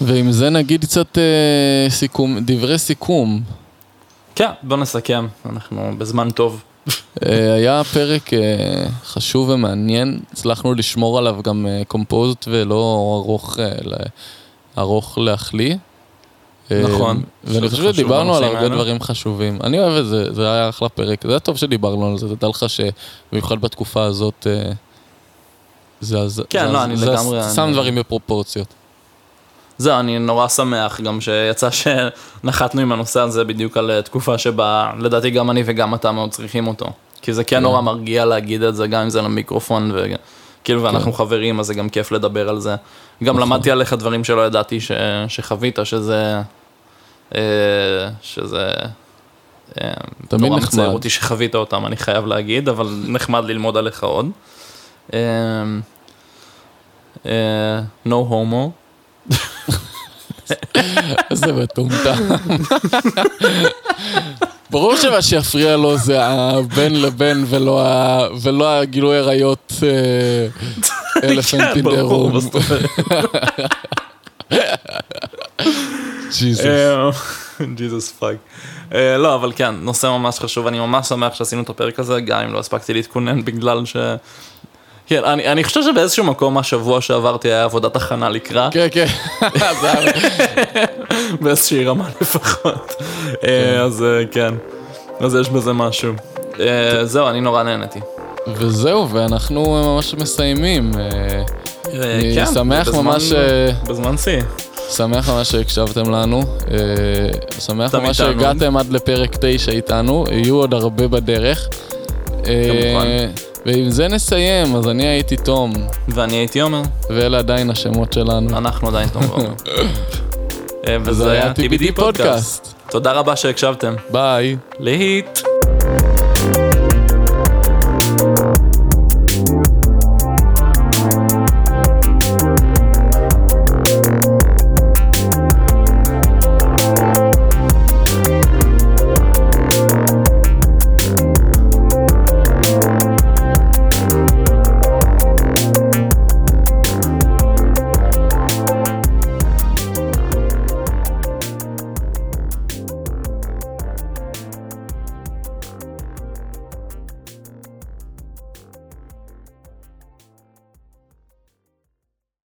ועם זה נגיד קצת אה, סיכום, דברי סיכום. כן, בוא נסכם, אנחנו בזמן טוב. אה, היה פרק אה, חשוב ומעניין, הצלחנו לשמור עליו גם קומפוזט ולא ארוך, אה, ארוך להחליא. אה, נכון, ואני חושב שדיברנו על הרבה. דברים חשובים. אני אוהב את זה, זה היה אחלה פרק. זה היה טוב שדיברנו על זה, תדע לך שבמיוחד בתקופה הזאת, אה, זה שם דברים בפרופורציות. זהו, אני נורא שמח גם שיצא (laughs) שנחתנו עם הנושא הזה בדיוק על אה, תקופה שבה לדעתי גם אני וגם אתה מאוד צריכים אותו. כי זה כן נורא מרגיע להגיד את זה, גם אם זה למיקרופון, וכאילו ואנחנו חברים, אז זה גם כיף לדבר על זה. גם נכון. למדתי עליך דברים שלא ידעתי ש... שחווית, שזה... אה, שזה... אה, תמיד נורא נחמד. מצער אותי שחווית אותם, אני חייב להגיד, אבל נחמד ללמוד עליך עוד. אה, no homo. איזה מטומטם. ברור שמה שיפריע לו זה הבן לבן ולא הגילוי עריות elephant in the room. Jesus. Fuck. לא, אבל כן, נושא ממש חשוב, אני ממש שמח שעשינו את הפרק הזה, גם אם לא הספקתי להתכונן בגלל ש... כן, אני, אני חושב שבאיזשהו מקום השבוע שעברתי היה עבודת הכנה לקראת, כן, כן. (laughs) באיזושהי רמה לפחות. אה, אז אה, כן, אז יש בזה משהו. אה, זהו, אני נורא נהניתי. וזהו, ואנחנו ממש מסיימים. אני כן, שמח בזמן- ממש, בזמן שיא. שמח ממש שהקשבתם לנו. שמח ממש. שהגעתם עד לפרק 9 איתנו, יהיו עוד הרבה בדרך. כמובן. ועם זה נסיים, אז אני הייתי תום, ואני הייתי אומר, ואלה עדיין השמות שלנו. אנחנו עדיין תום ועומר. (laughs) אה, וזה היה TBD פודקאסט. תודה רבה שהקשבתם. ביי. להיט.